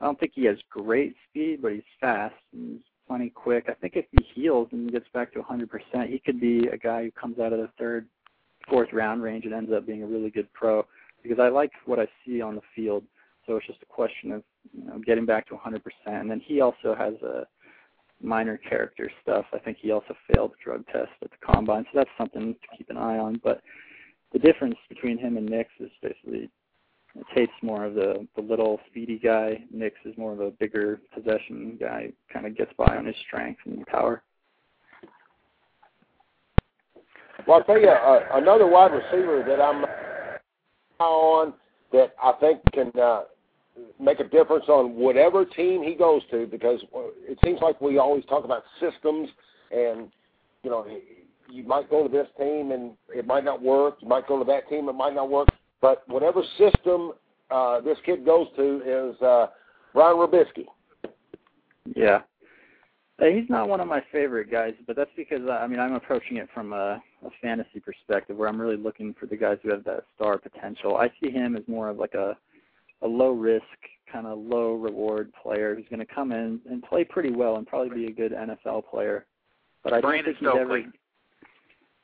I don't think he has great speed, but he's fast and he's plenty quick. I think if he heals and gets back to 100%, he could be a guy who comes out of the third, fourth round range and ends up being a really good pro. Because I like what I see on the field so it's just a question of you know getting back to 100%. And then he also has a minor character stuff. I think he also failed the drug test at the combine, so that's something to keep an eye on. But the difference between him and Nicks is basically Tate's more of the the little speedy guy. Nicks is more of a bigger possession guy. Kind of gets by on his strength and power. Well, I'll tell you uh, another wide receiver that I'm on that I think can uh, make a difference on whatever team he goes to because it seems like we always talk about systems and you know you might go to this team and it might not work you might go to that team it might not work but whatever system uh this kid goes to is uh Brian Robiskie yeah. He's not one of my favorite guys but that's because uh, I mean I'm approaching it from a, a fantasy perspective where I'm really looking for the guys who have that star potential. I see him as more of like a a low risk, kind of low reward player who's going to come in and play pretty well and probably be a good NFL player. But I Brandon don't think he's Stokley. ever.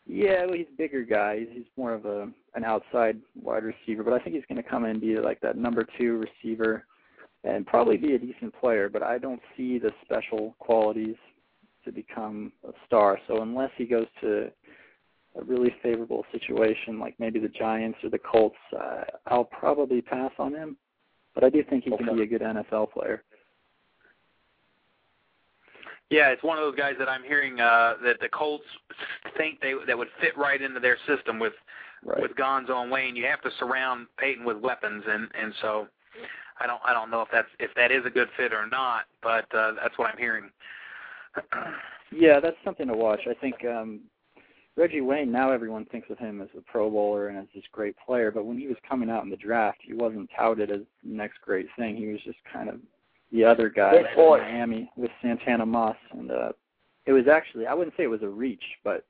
Yeah, well, he's a bigger guy. He's, more of a an outside wide receiver, but I think he's going to come in and be like that number two receiver, and probably be a decent player. But I don't see the special qualities to become a star. So unless he goes to a really favorable situation, like maybe the Giants or the Colts, uh, I'll probably pass on him. But I do think he okay. can be a good NFL player. Yeah, it's one of those guys that I'm hearing uh, that the Colts think they that would fit right into their system with right. with Gonzo and Wayne. You have to surround Peyton with weapons, and and so I don't I don't know if that's if that is a good fit or not, but uh, that's what I'm hearing. yeah, that's something to watch. I think um, Reggie Wayne, now everyone thinks of him as a Pro Bowler and as this great player, but when he was coming out in the draft, he wasn't touted as the next great thing. He was just kind of the other guy in Miami with Santana Moss, and uh, it was actually I wouldn't say it was a reach, but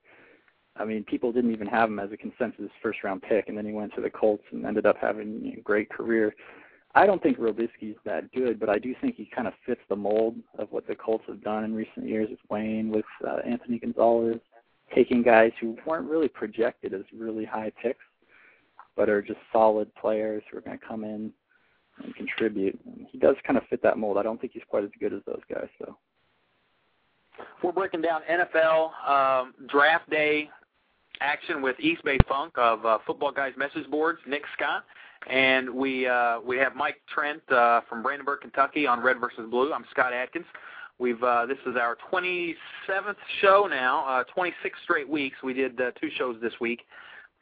I mean people didn't even have him as a consensus first round pick, and then he went to the Colts and ended up having you know, a great career. I don't think Robiskie's that good, but I do think he kind of fits the mold of what the Colts have done in recent years with Wayne, with uh, Anthony Gonzalez, taking guys who weren't really projected as really high picks, but are just solid players who are going to come in and contribute. And he does kind of fit that mold. I don't think he's quite as good as those guys, though. We're breaking down NFL um, draft day action with East Bay Funk of uh, Football Guys Message Boards, Nick Scott, and we uh, we have Mike Trent uh, from Brandenburg, Kentucky, on Red versus Blue. I'm Scott Atkins. We've uh, this is our 27th show now, uh, 26 straight weeks. We did uh, two shows this week,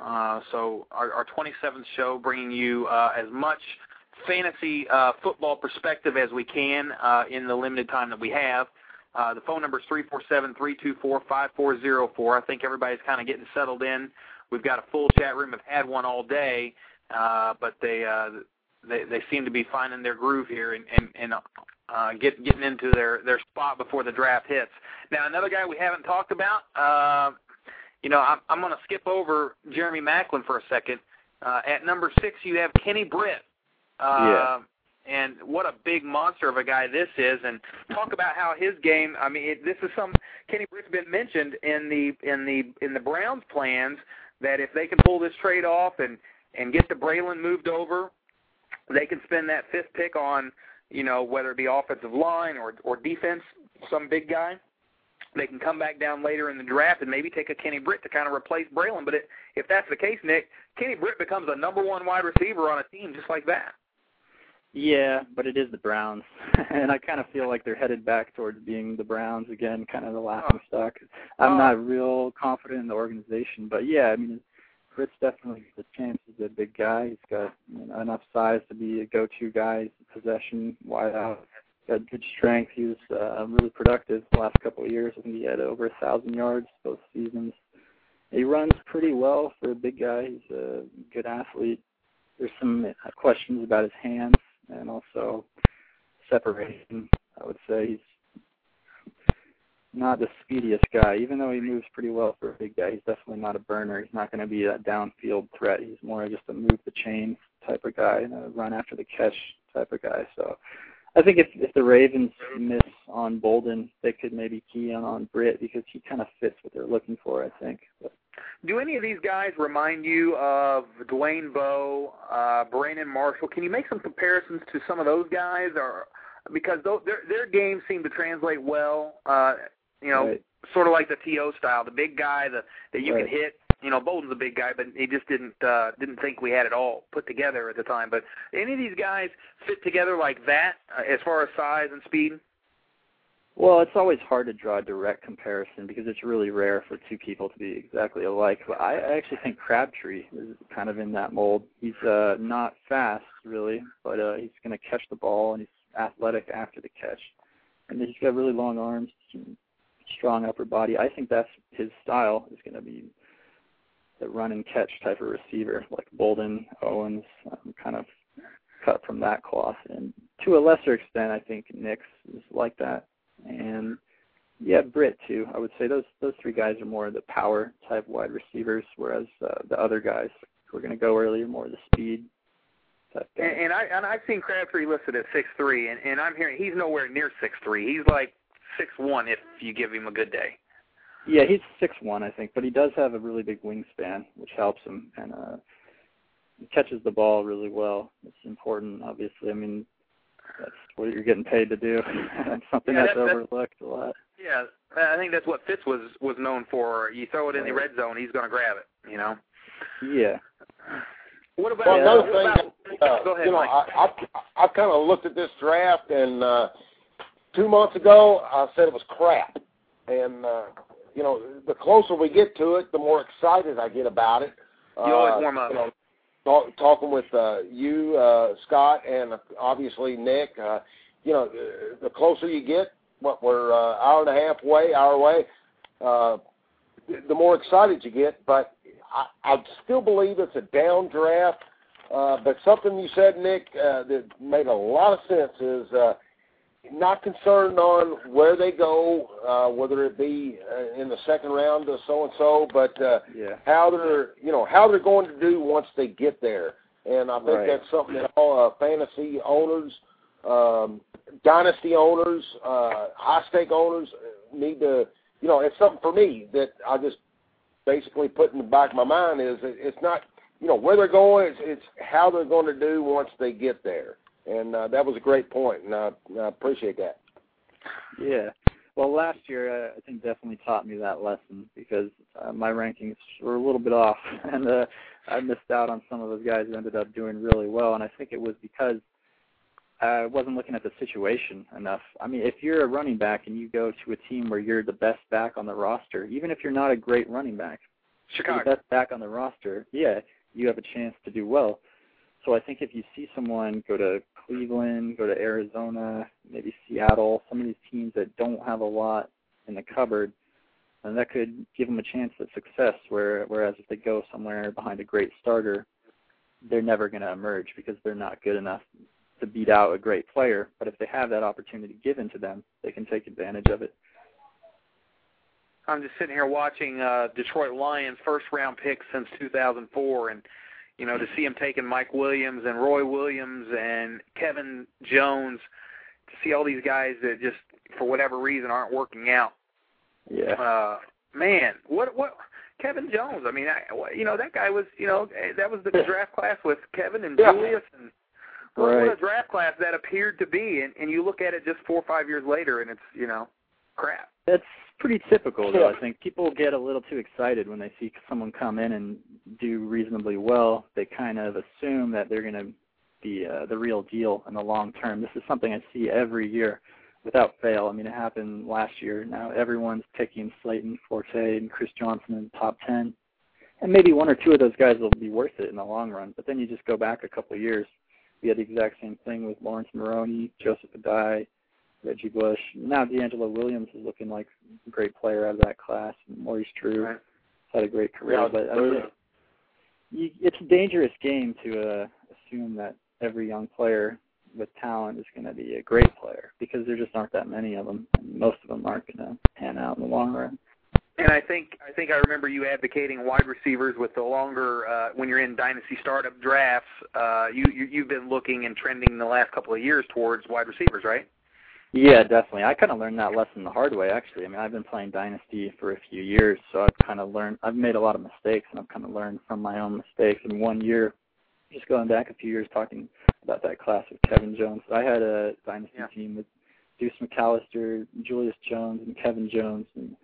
uh, so our, our 27th show, bringing you uh, as much fantasy uh, football perspective as we can uh, in the limited time that we have. Uh, the phone number is three four seven three two four five four zero four. I think everybody's kind of getting settled in. We've got a full chat room. Have had one all day, uh, but they uh, they they seem to be finding their groove here and and, and uh, get getting into their their spot before the draft hits. Now another guy we haven't talked about. Uh, you know, I'm, I'm going to skip over Jeremy Maclin for a second. Uh, at number six, you have Kenny Britt. Uh, Yeah. And what a big monster of a guy this is, and talk about how his game. I mean, it, this is some Kenny Britt's been mentioned in the in the in the Browns' plans that if they can pull this trade off and and get the Braylon moved over, they can spend that fifth pick on you know whether it be offensive line or or defense, some big guy. They can come back down later in the draft and maybe take a Kenny Britt to kind of replace Braylon. But it, if that's the case, Nick, Kenny Britt becomes a number one wide receiver on a team just like that. Yeah, but it is the Browns, and I kind of feel like they're headed back towards being the Browns again, kind of the laughing stock. I'm Oh. not real confident in the organization, but yeah, I mean, Britt's definitely the chance. He's a big guy. He's got you know, enough size to be a go-to guy, He's possession, wide out. Got good strength. He was uh, really productive the last couple of years. I think he had over a thousand yards both seasons. He runs pretty well for a big guy. He's a good athlete. There's some uh, questions about his hands and also separation. I would say he's not the speediest guy, even though he moves pretty well for a big guy. He's definitely not a burner. He's not going to be a downfield threat. He's more just a move the chain type of guy and a run after the catch type of guy. So I think if if the Ravens miss on Boldin, they could maybe key in on Britt because he kind of fits what they're looking for. I think. But Do any of these guys remind you of Dwayne Bowe, uh, Brandon Marshall? Can you make some comparisons to some of those guys, or because those, their their games seem to translate well? Uh, you know, Right. sort of like the T.O. style, the big guy the, that you Right. can hit. You know, Boldin's a big guy, but he just didn't uh, didn't think we had it all put together at the time. But any of these guys fit together like that uh, as far as size and speed? Well, it's always hard to draw a direct comparison because it's really rare for two people to be exactly alike. But I actually think Crabtree is kind of in that mold. He's uh, not fast, really, but uh, he's going to catch the ball and he's athletic after the catch. And he's got really long arms, strong upper body. I think that's his style is going to be the run and catch type of receiver, like Boldin, Owens, um, kind of cut from that cloth. And to a lesser extent, I think Nicks is like that and yeah, Britt too. I would say those those three guys are more the power type wide receivers, whereas uh, the other guys who are going to go early are more the speed type guys. And, and I and I've seen Crabtree listed at six three, and and I'm hearing he's nowhere near six three. He's like six one if you give him a good day. Yeah, he's six one, I think, but he does have a really big wingspan, which helps him, and uh, he catches the ball really well. It's important, obviously. I mean, that's what you're getting paid to do. that's something Yeah, that's that- that- overlooked a lot. Yeah, I think that's what Fitz was was known for. You throw it in the red zone, he's going to grab it. You know. Yeah. What about? Well, another what thing, about- uh, go ahead, you know, Mike. I, I, I've kind of looked at this draft, and uh, two months ago I said it was crap, and uh, you know, the closer we get to it, the more excited I get about it. You always Uh, warm up. You know, talk, talking with uh, you, uh, Scott, and uh, obviously Nick. Uh, you know, the closer you get, what we're uh, hour and a half away, hour away, uh, the more excited you get. But I, I still believe it's a down draft. Uh, but something you said, Nick, uh, that made a lot of sense is uh, not concerned on where they go, uh, whether it be uh, in the second round or so and so, but uh, Yeah. how they're you know how they're going to do once they get there. And I think Right. that's something that all uh, fantasy owners, um, dynasty owners, uh, high stake owners need to. You know, it's something for me that I just basically put in the back of my mind is that it's not you know where they're going. It's, it's how they're going to do once they get there. And uh, that was a great point, and I, I appreciate that. Yeah. Well, last year uh, I think definitely taught me that lesson because uh, my rankings were a little bit off, and uh, I missed out on some of those guys who ended up doing really well. And I think it was because I wasn't looking at the situation enough. I mean, if you're a running back and you go to a team where you're the best back on the roster, even if you're not a great running back, Chicago. you're the best back on the roster, yeah, you have a chance to do well. So I think if you see someone go to Cleveland, go to Arizona, maybe Seattle, some of these teams that don't have a lot in the cupboard, and that could give them a chance at success. Where, whereas if they go somewhere behind a great starter, they're never going to emerge because they're not good enough to beat out a great player. But if they have that opportunity given to them, they can take advantage of it. I'm just sitting here watching uh, Detroit Lions first round pick since 2004, and you know to see him taking Mike Williams and Roy Williams and Kevin Jones, to see all these guys that just for whatever reason aren't working out. Yeah. Uh, man, what what Kevin Jones? I mean, I, you know that guy was you know that was the draft class with Kevin and Yeah. Julius and. What, Right. what a draft class that appeared to be, and, and you look at it just four or five years later, and it's you know, crap. That's pretty typical, though. I think people get a little too excited when they see someone come in and do reasonably well. They kind of assume that they're going to be uh, the real deal in the long term. This is something I see every year without fail. I mean, it happened last year. Now everyone's picking Slaton, Forte, and Chris Johnson in the top 10. And maybe one or two of those guys will be worth it in the long run. But then you just go back a couple of years. We had the exact same thing with Laurence Maroney, Joseph Addai, Reggie Bush. Now DeAngelo Williams is looking like a great player out of that class. And Maurice Drew Right. had a great career. Yeah, but I mean, it, you, it's a dangerous game to uh, assume that every young player with talent is going to be a great player because there just aren't that many of them. And most of them aren't going to pan out in the long run. And I think I think I remember you advocating wide receivers with the longer uh, when you're in dynasty startup drafts. Uh, you, you you've been looking and trending the last couple of years towards wide receivers, right? Yeah, definitely. I kind of learned that lesson the hard way, actually. I mean, I've been playing Dynasty for a few years, so I've kind of learned. I've made a lot of mistakes, and I've kind of learned from my own mistakes. In one year, just going back a few years, talking about that class with Kevin Jones. I had a Dynasty Yeah. team with Deuce McAllister, Julius Jones, and Kevin Jones, and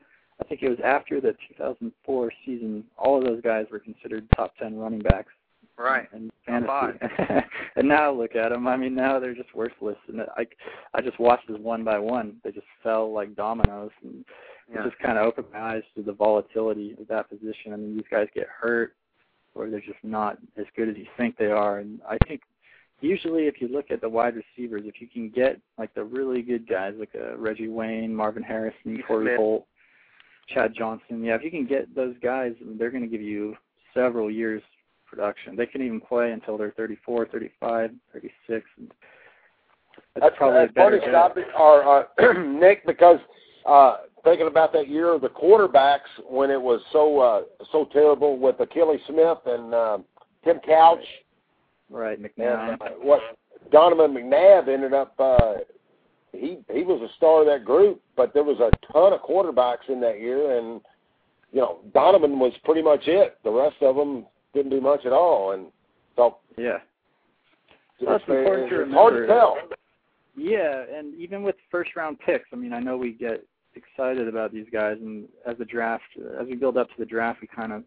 I think it was after the 2004 season. All of those guys were considered top 10 running backs Right. and fantasy. and now look at them. I mean, now they're just worthless. And I, I just watched this one by one. They just fell like dominoes, and Yeah. it just kind of opened my eyes to the volatility of that position. I mean, these guys get hurt, or they're just not as good as you think they are. And I think usually, if you look at the wide receivers, if you can get like the really good guys, like uh, Reggie Wayne, Marvin Harrison, Torry Holt, Chad Johnson, yeah, if you can get those guys, they're going to give you several years production. They can even play until they're 34, 35, 36. And that's, That's, probably that's a better funny. Scott, or uh, Nick, because uh, thinking about that year of the quarterbacks when it was so uh, so terrible with Akili Smith and uh, Tim Couch Right, McNabb. and uh, what Donovan McNabb ended up. Uh, he he was a star of that group, but there was a ton of quarterbacks in that year, and you know Donovan was pretty much it. The rest of them didn't do much at all, and so Yeah. it's, That's important to it's hard to tell. Yeah, and even with first round picks, I mean, I know we get excited about these guys, and as the draft, as we build up to the draft, we kind of,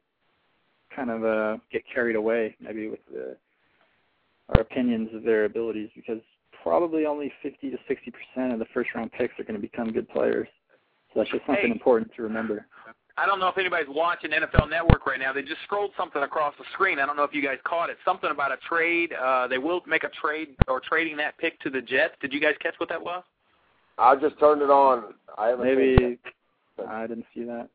kind of uh, get carried away maybe with the, our opinions of their abilities because probably only 50 to 60 percent of the first round picks are going to become good players. So that's just something Hey. important to remember. I don't know if anybody's watching NFL Network right now. They just scrolled something across the screen. I don't know if you guys caught it. Something about a trade. Uh, they will make a trade or trading that pick to the Jets. Did you guys catch what that was? I just turned it on. I haven't seen it. Maybe I didn't see that.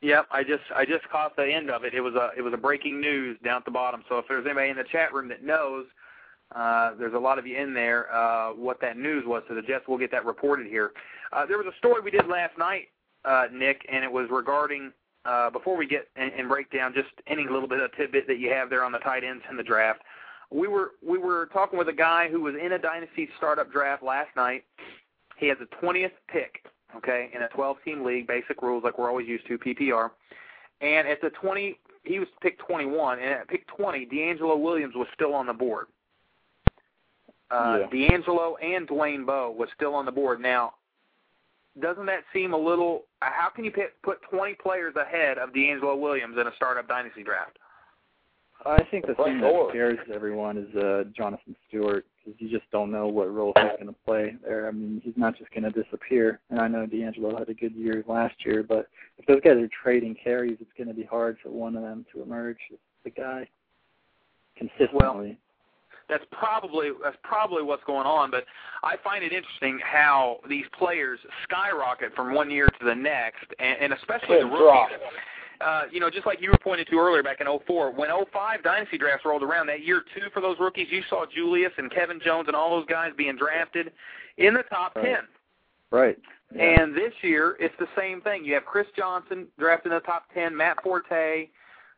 Yep, I just I just caught the end of it. It was a it was a breaking news down at the bottom. So if there's anybody in the chat room that knows, uh, there's a lot of you in there. Uh, what that news was, so the Jets will get that reported here. Uh, there was a story we did last night, uh, Nick, and it was regarding. Uh, before we get and, and break down just any little bit of tidbit that you have there on the tight ends in the draft, we were we were talking with a guy who was in a dynasty startup draft last night. He has a 20th pick, okay, in a 12-team league, basic rules like we're always used to, PPR. And at the 20, he was picked 21, and at pick 20, DeAngelo Williams was still on the board. Uh, Yeah. DeAngelo and Dwayne Bowe was still on the board. Now, doesn't that seem a little? How can you put 20 players ahead of DeAngelo Williams in a startup dynasty draft? I think the thing that scares everyone is uh, Jonathan Stewart because you just don't know what role he's going to play there. I mean, he's not just going to disappear. And I know DeAngelo had a good year last year, but if those guys are trading carries, it's going to be hard for one of them to emerge as the guy consistently. Well, that's probably that's probably what's going on. But I find it interesting how these players skyrocket from one year to the next, and, and especially the rookies. Uh, you know, just like you were pointing to earlier back in 04, when 05 dynasty drafts rolled around, that year two for those rookies, you saw Julius and Kevin Jones and all those guys being drafted in the top right. 10. Right. Yeah. And this year, it's the same thing. You have Chris Johnson drafted in the top 10, Matt Forte,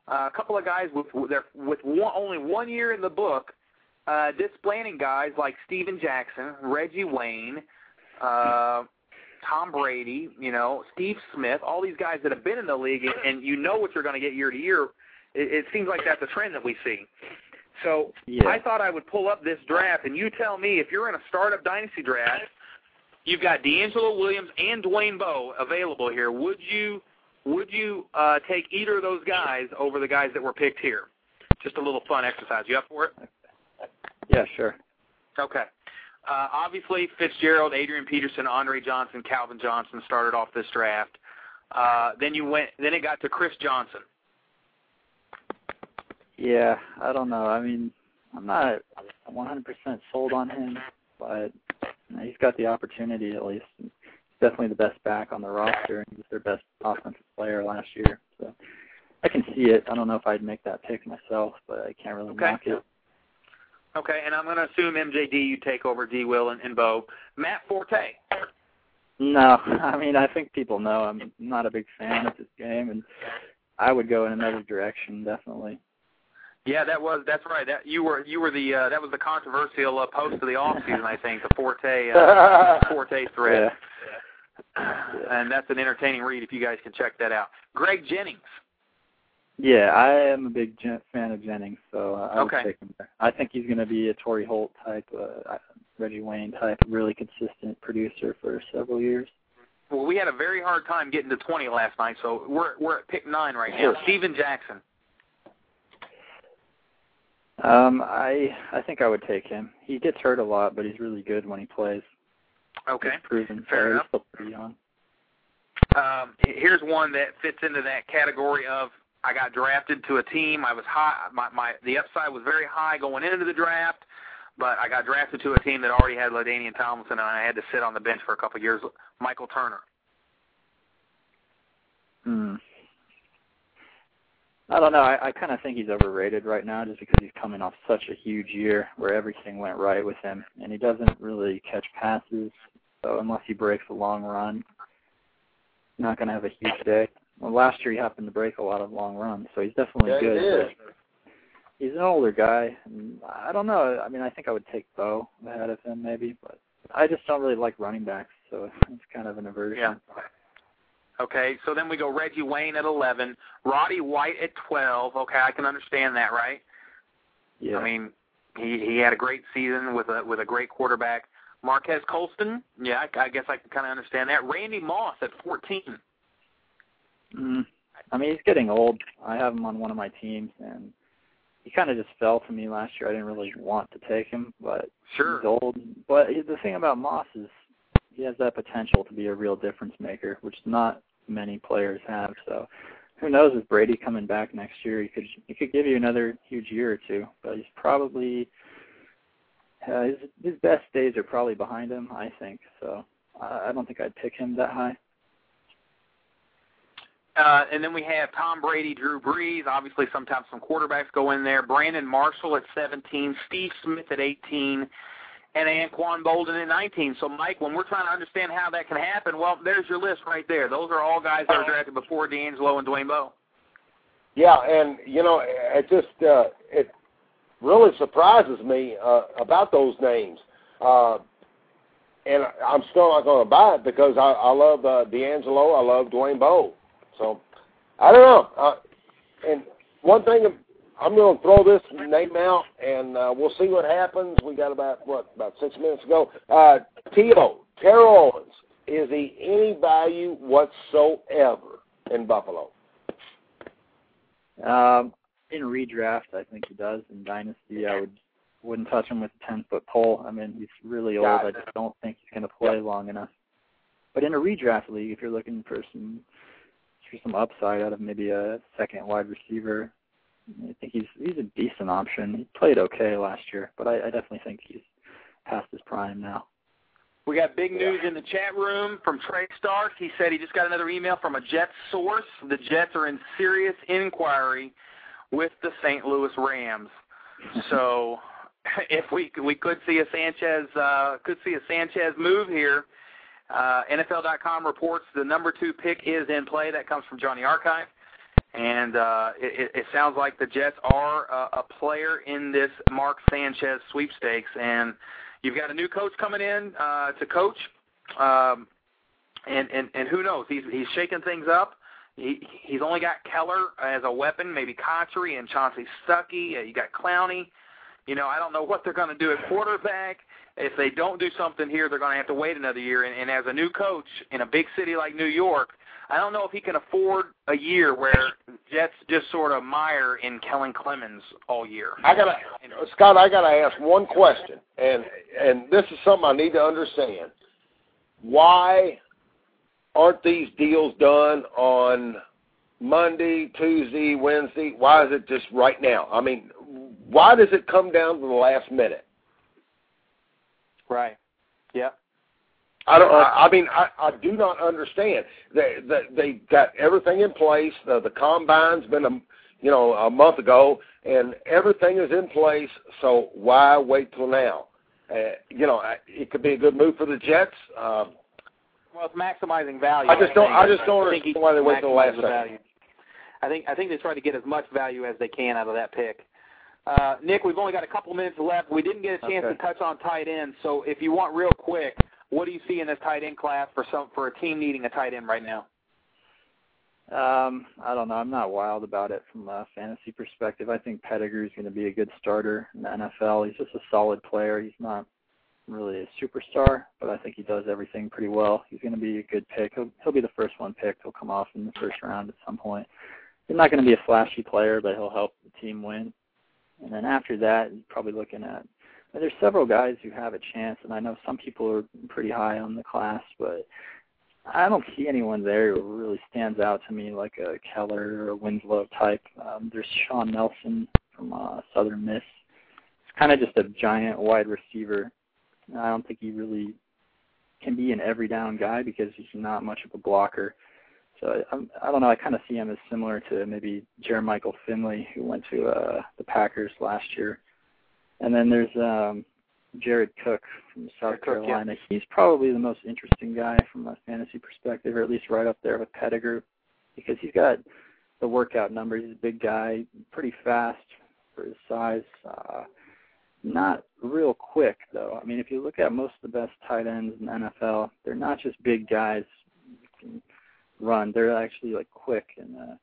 uh, a couple of guys with with one, only one year in the book, uh, displaying guys like Steven Jackson, Reggie Wayne, uh, Tom Brady, you know, Steve Smith, all these guys that have been in the league, and, and you know what you're going to get year to year. It, it seems like that's a trend that we see. So yeah. I thought I would pull up this draft, and you tell me if you're in a startup dynasty draft, you've got DeAngelo Williams and Dwayne Bowe available here. Would you would you uh, take either of those guys over the guys that were picked here? Just a little fun exercise. You up for it? Yeah, sure. Okay. Uh, obviously, Fitzgerald, Adrian Peterson, Andre Johnson, Calvin Johnson started off this draft. Uh, then you went. Then it got to Chris Johnson. Yeah, I don't know. I mean, I'm not 100% sold on him, but he's got the opportunity at least. He's definitely the best back on the roster, and he's their best offensive player last year. So I can see it. I don't know if I'd make that pick myself, but I can't really okay. knock it. Okay, and I'm going to assume MJD you take over D. Will and, and Bowe. Matt Forte. No, I mean I think people know I'm not a big fan of this game, and I would go in another direction definitely. Yeah, that was that's right. That you were you were the uh, that was the controversial uh, post of the off season, I think, the Forte uh, Forte thread. Yeah. And that's an entertaining read if you guys can check that out. Greg Jennings. Yeah, I am a big gen- fan of Jennings, so uh, I okay. would take him there. I think he's going to be a Torry Holt type, uh, Reggie Wayne type, really consistent producer for several years. Well, we had a very hard time getting to 20 last night, so we're we're at pick nine right now. Steven Jackson. Um, I I think I would take him. He gets hurt a lot, but he's really good when he plays. Okay. He's proven. Fair enough. Still pretty young. Um, here's one that fits into that category of I got drafted to a team. I was high. My my the upside was very high going into the draft, but I got drafted to a team that already had LaDainian Tomlinson, and I had to sit on the bench for a couple of years. Michael Turner. Hmm. I don't know. I, I kind of think he's overrated right now, just because he's coming off such a huge year where everything went right with him, and he doesn't really catch passes. So unless he breaks a long run, not going to have a huge day. Well, last year he happened to break a lot of long runs, so he's definitely Yeah, good. but He's an older guy, and I don't know. I mean, I think I would take Bowe ahead of him maybe, but I just don't really like running backs, so it's kind of an aversion. Yeah. Okay, so then we go Reggie Wayne at 11, Roddy White at 12. Okay, I can understand that, right? Yeah. I mean, he he had a great season with a with a great quarterback. Marques Colston, yeah, I, I guess I can kind of understand that. Randy Moss at 14. Mm, I mean, he's getting old. I have him on one of my teams, and he kind of just fell to me last year. I didn't really want to take him, but Sure. he's old. But the thing about Moss is he has that potential to be a real difference maker, which not many players have. So who knows with Brady coming back next year, he could he could give you another huge year or two. But he's probably uh, his his best days are probably behind him. I think so. I, I don't think I'd pick him that high. Uh, and then we have Tom Brady, Drew Brees. Obviously, sometimes some quarterbacks go in there. Brandon Marshall at 17, Steve Smith at 18, and Anquan Boldin at 19. So, Mike, when we're trying to understand how that can happen, well, there's your list right there. Those are all guys that are drafted before DeAngelo and Dwayne Bowe. Yeah, and you know, it just uh, it really surprises me uh, about those names. Uh, and I'm still not going to buy it because I, I love uh, DeAngelo, I love Dwayne Bowe. So I don't know. Uh, and one thing, I'm going to throw this name out, and uh, we'll see what happens. We got about what about six minutes ago. Uh, T.O. Terrell Owens is he any value whatsoever in Buffalo? Um, in redraft, I think he does. In dynasty, I would wouldn't touch him with a ten foot pole. I mean, he's really old. I just don't think he's going to play yep. long enough. But in a redraft league, if you're looking for some for some upside out of maybe a second wide receiver, I think he's he's a decent option. He played okay last year, but I, I definitely think he's past his prime now. We got big news in the chat room from Trey Stark. He said he just got another email from a Jets source. The Jets are in serious inquiry with the St. Louis Rams. So if we we could see a Sanchez uh, could see a Sanchez move here. Uh, NFL.com reports the number two pick is in play. That comes from Johnny Archive, and uh, it, it sounds like the Jets are a, a player in this Mark Sanchez sweepstakes. And you've got a new coach coming in uh, to coach, um, and and and who knows? He's he's shaking things up. He he's only got Keller as a weapon, maybe Cotchery and Chansi Stuckey. Uh, you got Clowney. You know, I don't know what they're going to do at quarterback. If they don't do something here, they're going to have to wait another year. And, and as a new coach in a big city like New York, I don't know if he can afford a year where Jets just sort of mire in Kellen Clemens all year. I gotta, Scott. I gotta ask one question, and and this is something I need to understand. Why aren't these deals done on Monday, Tuesday, Wednesday? Why is it just right now? I mean, why does it come down to the last minute? Right. Yeah. I don't. I, I mean, I, I do not understand. They, they they got everything in place. The the combine's been a you know a month ago, and everything is in place. So why wait till now? Uh, you know, it could be a good move for the Jets. Uh, well, it's maximizing value. I just don't. I, I just don't understand why they wait till the last the second. I think I think they try to get as much value as they can out of that pick. Uh, Nick, we've only got a couple minutes left. We didn't get a chance okay. to touch on tight ends, so if you want real quick, what do you see in this tight end class for some for a team needing a tight end right now? Um, I don't know. I'm not wild about it from a fantasy perspective. I think Pettigrew is going to be a good starter in the NFL. He's just a solid player. He's not really a superstar, but I think he does everything pretty well. He's going to be a good pick. He'll he'll be the first one picked. He'll come off in the first round at some point. He's not going to be a flashy player, but he'll help the team win. And then after that, you're probably looking at there's several guys who have a chance, and I know some people are pretty high on the class, but I don't see anyone there who really stands out to me like a Keller or a Winslow type. Um, there's Shawn Nelson from uh, Southern Miss. It's kind of just a giant wide receiver. I don't think he really can be an every down guy because he's not much of a blocker. So I, I don't know. I kind of see him as similar to maybe Jermichael Finley, who went to uh, the Packers last year. And then there's um, Jared Cook from South Jared Carolina. Cook, yeah. He's probably the most interesting guy from a fantasy perspective, or at least right up there with Pettigrew, because he's got the workout numbers. He's a big guy, pretty fast for his size. Uh, not real quick though. I mean, if you look at most of the best tight ends in the NFL, they're not just big guys run. They're actually like quick and uh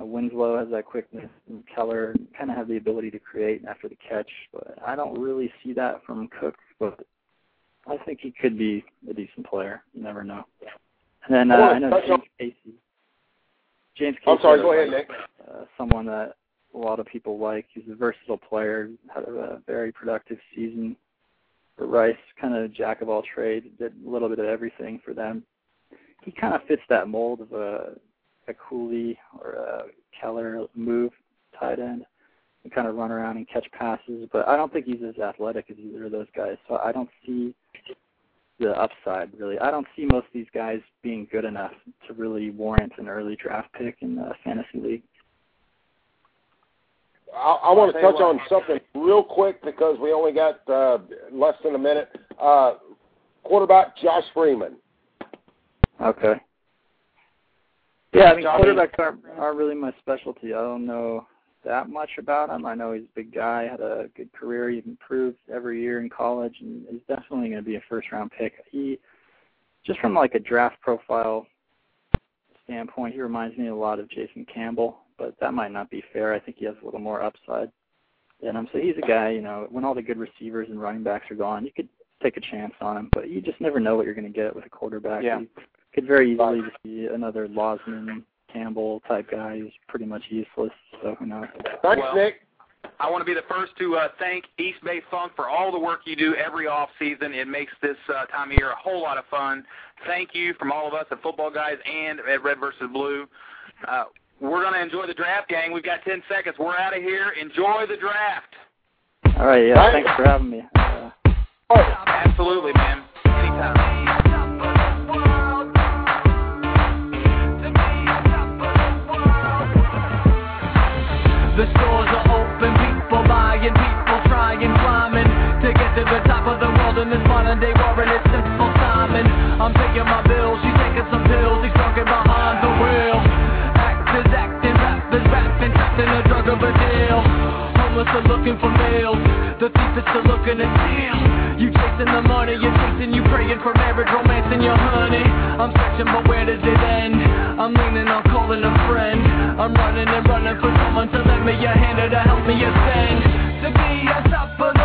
uh, Winslow has that quickness, and Keller kind of have the ability to create after the catch. But I don't really see that from Cook. But I think he could be a decent player. You never know. And then uh, I know James Casey. James Casey. I'm sorry. Go ahead, Nick. Uh, someone that a lot of people like. He's a versatile player. Had a very productive season for Rice. Kind of jack of all trades. Did a little bit of everything for them. He kind of fits that mold of a a Cooley or a Keller move tight end and kind of run around and catch passes. But I don't think he's as athletic as either of those guys. So I don't see the upside really. I don't see most of these guys being good enough to really warrant an early draft pick in the fantasy league. I, I want to touch on something real quick because we only got uh, less than a minute. Uh, quarterback Josh Freeman. Okay. Yeah, I mean quarterbacks aren't aren't really my specialty. I don't know that much about him. I know he's a big guy, had a good career. He improved every year in college, and is definitely going to be a first round pick. He just from like a draft profile standpoint, he reminds me a lot of Jason Campbell, but that might not be fair. I think he has a little more upside. And I'm so he's a guy, you know, when all the good receivers and running backs are gone, you could take a chance on him. But you just never know what you're going to get with a quarterback. Yeah. Could very easily just be another Losman Campbell type guy who's pretty much useless. So who knows? Thanks, Well, Nick. I want to be the first to uh, thank East Bay Funk for all the work you do every off season. It makes this uh, time of year a whole lot of fun. Thank you from all of us at Football Guys and at Red versus Blue. Uh, we're going to enjoy the draft, gang. We've got 10 seconds. We're out of here. Enjoy the draft. All right, yeah. Right. Thanks for having me. Uh, Absolutely, man. Anytime. The stores are open, people buying, people trying, climbing to get to the top of the world in this modern day war and it's simple timing. I'm taking my bills, she's taking some pills, he's talking behind the wheel. Actors acting, rappers rapping, trapped in a drug of a deal. Homeless are looking for meals, the thief is still looking to steal. Chasing the money, you're chasing, you praying for marriage, romance, and your honey. I'm searching, but where does it end? I'm leaning on calling a friend. I'm running and running for someone to lend me a hand or to help me ascend. To be on top of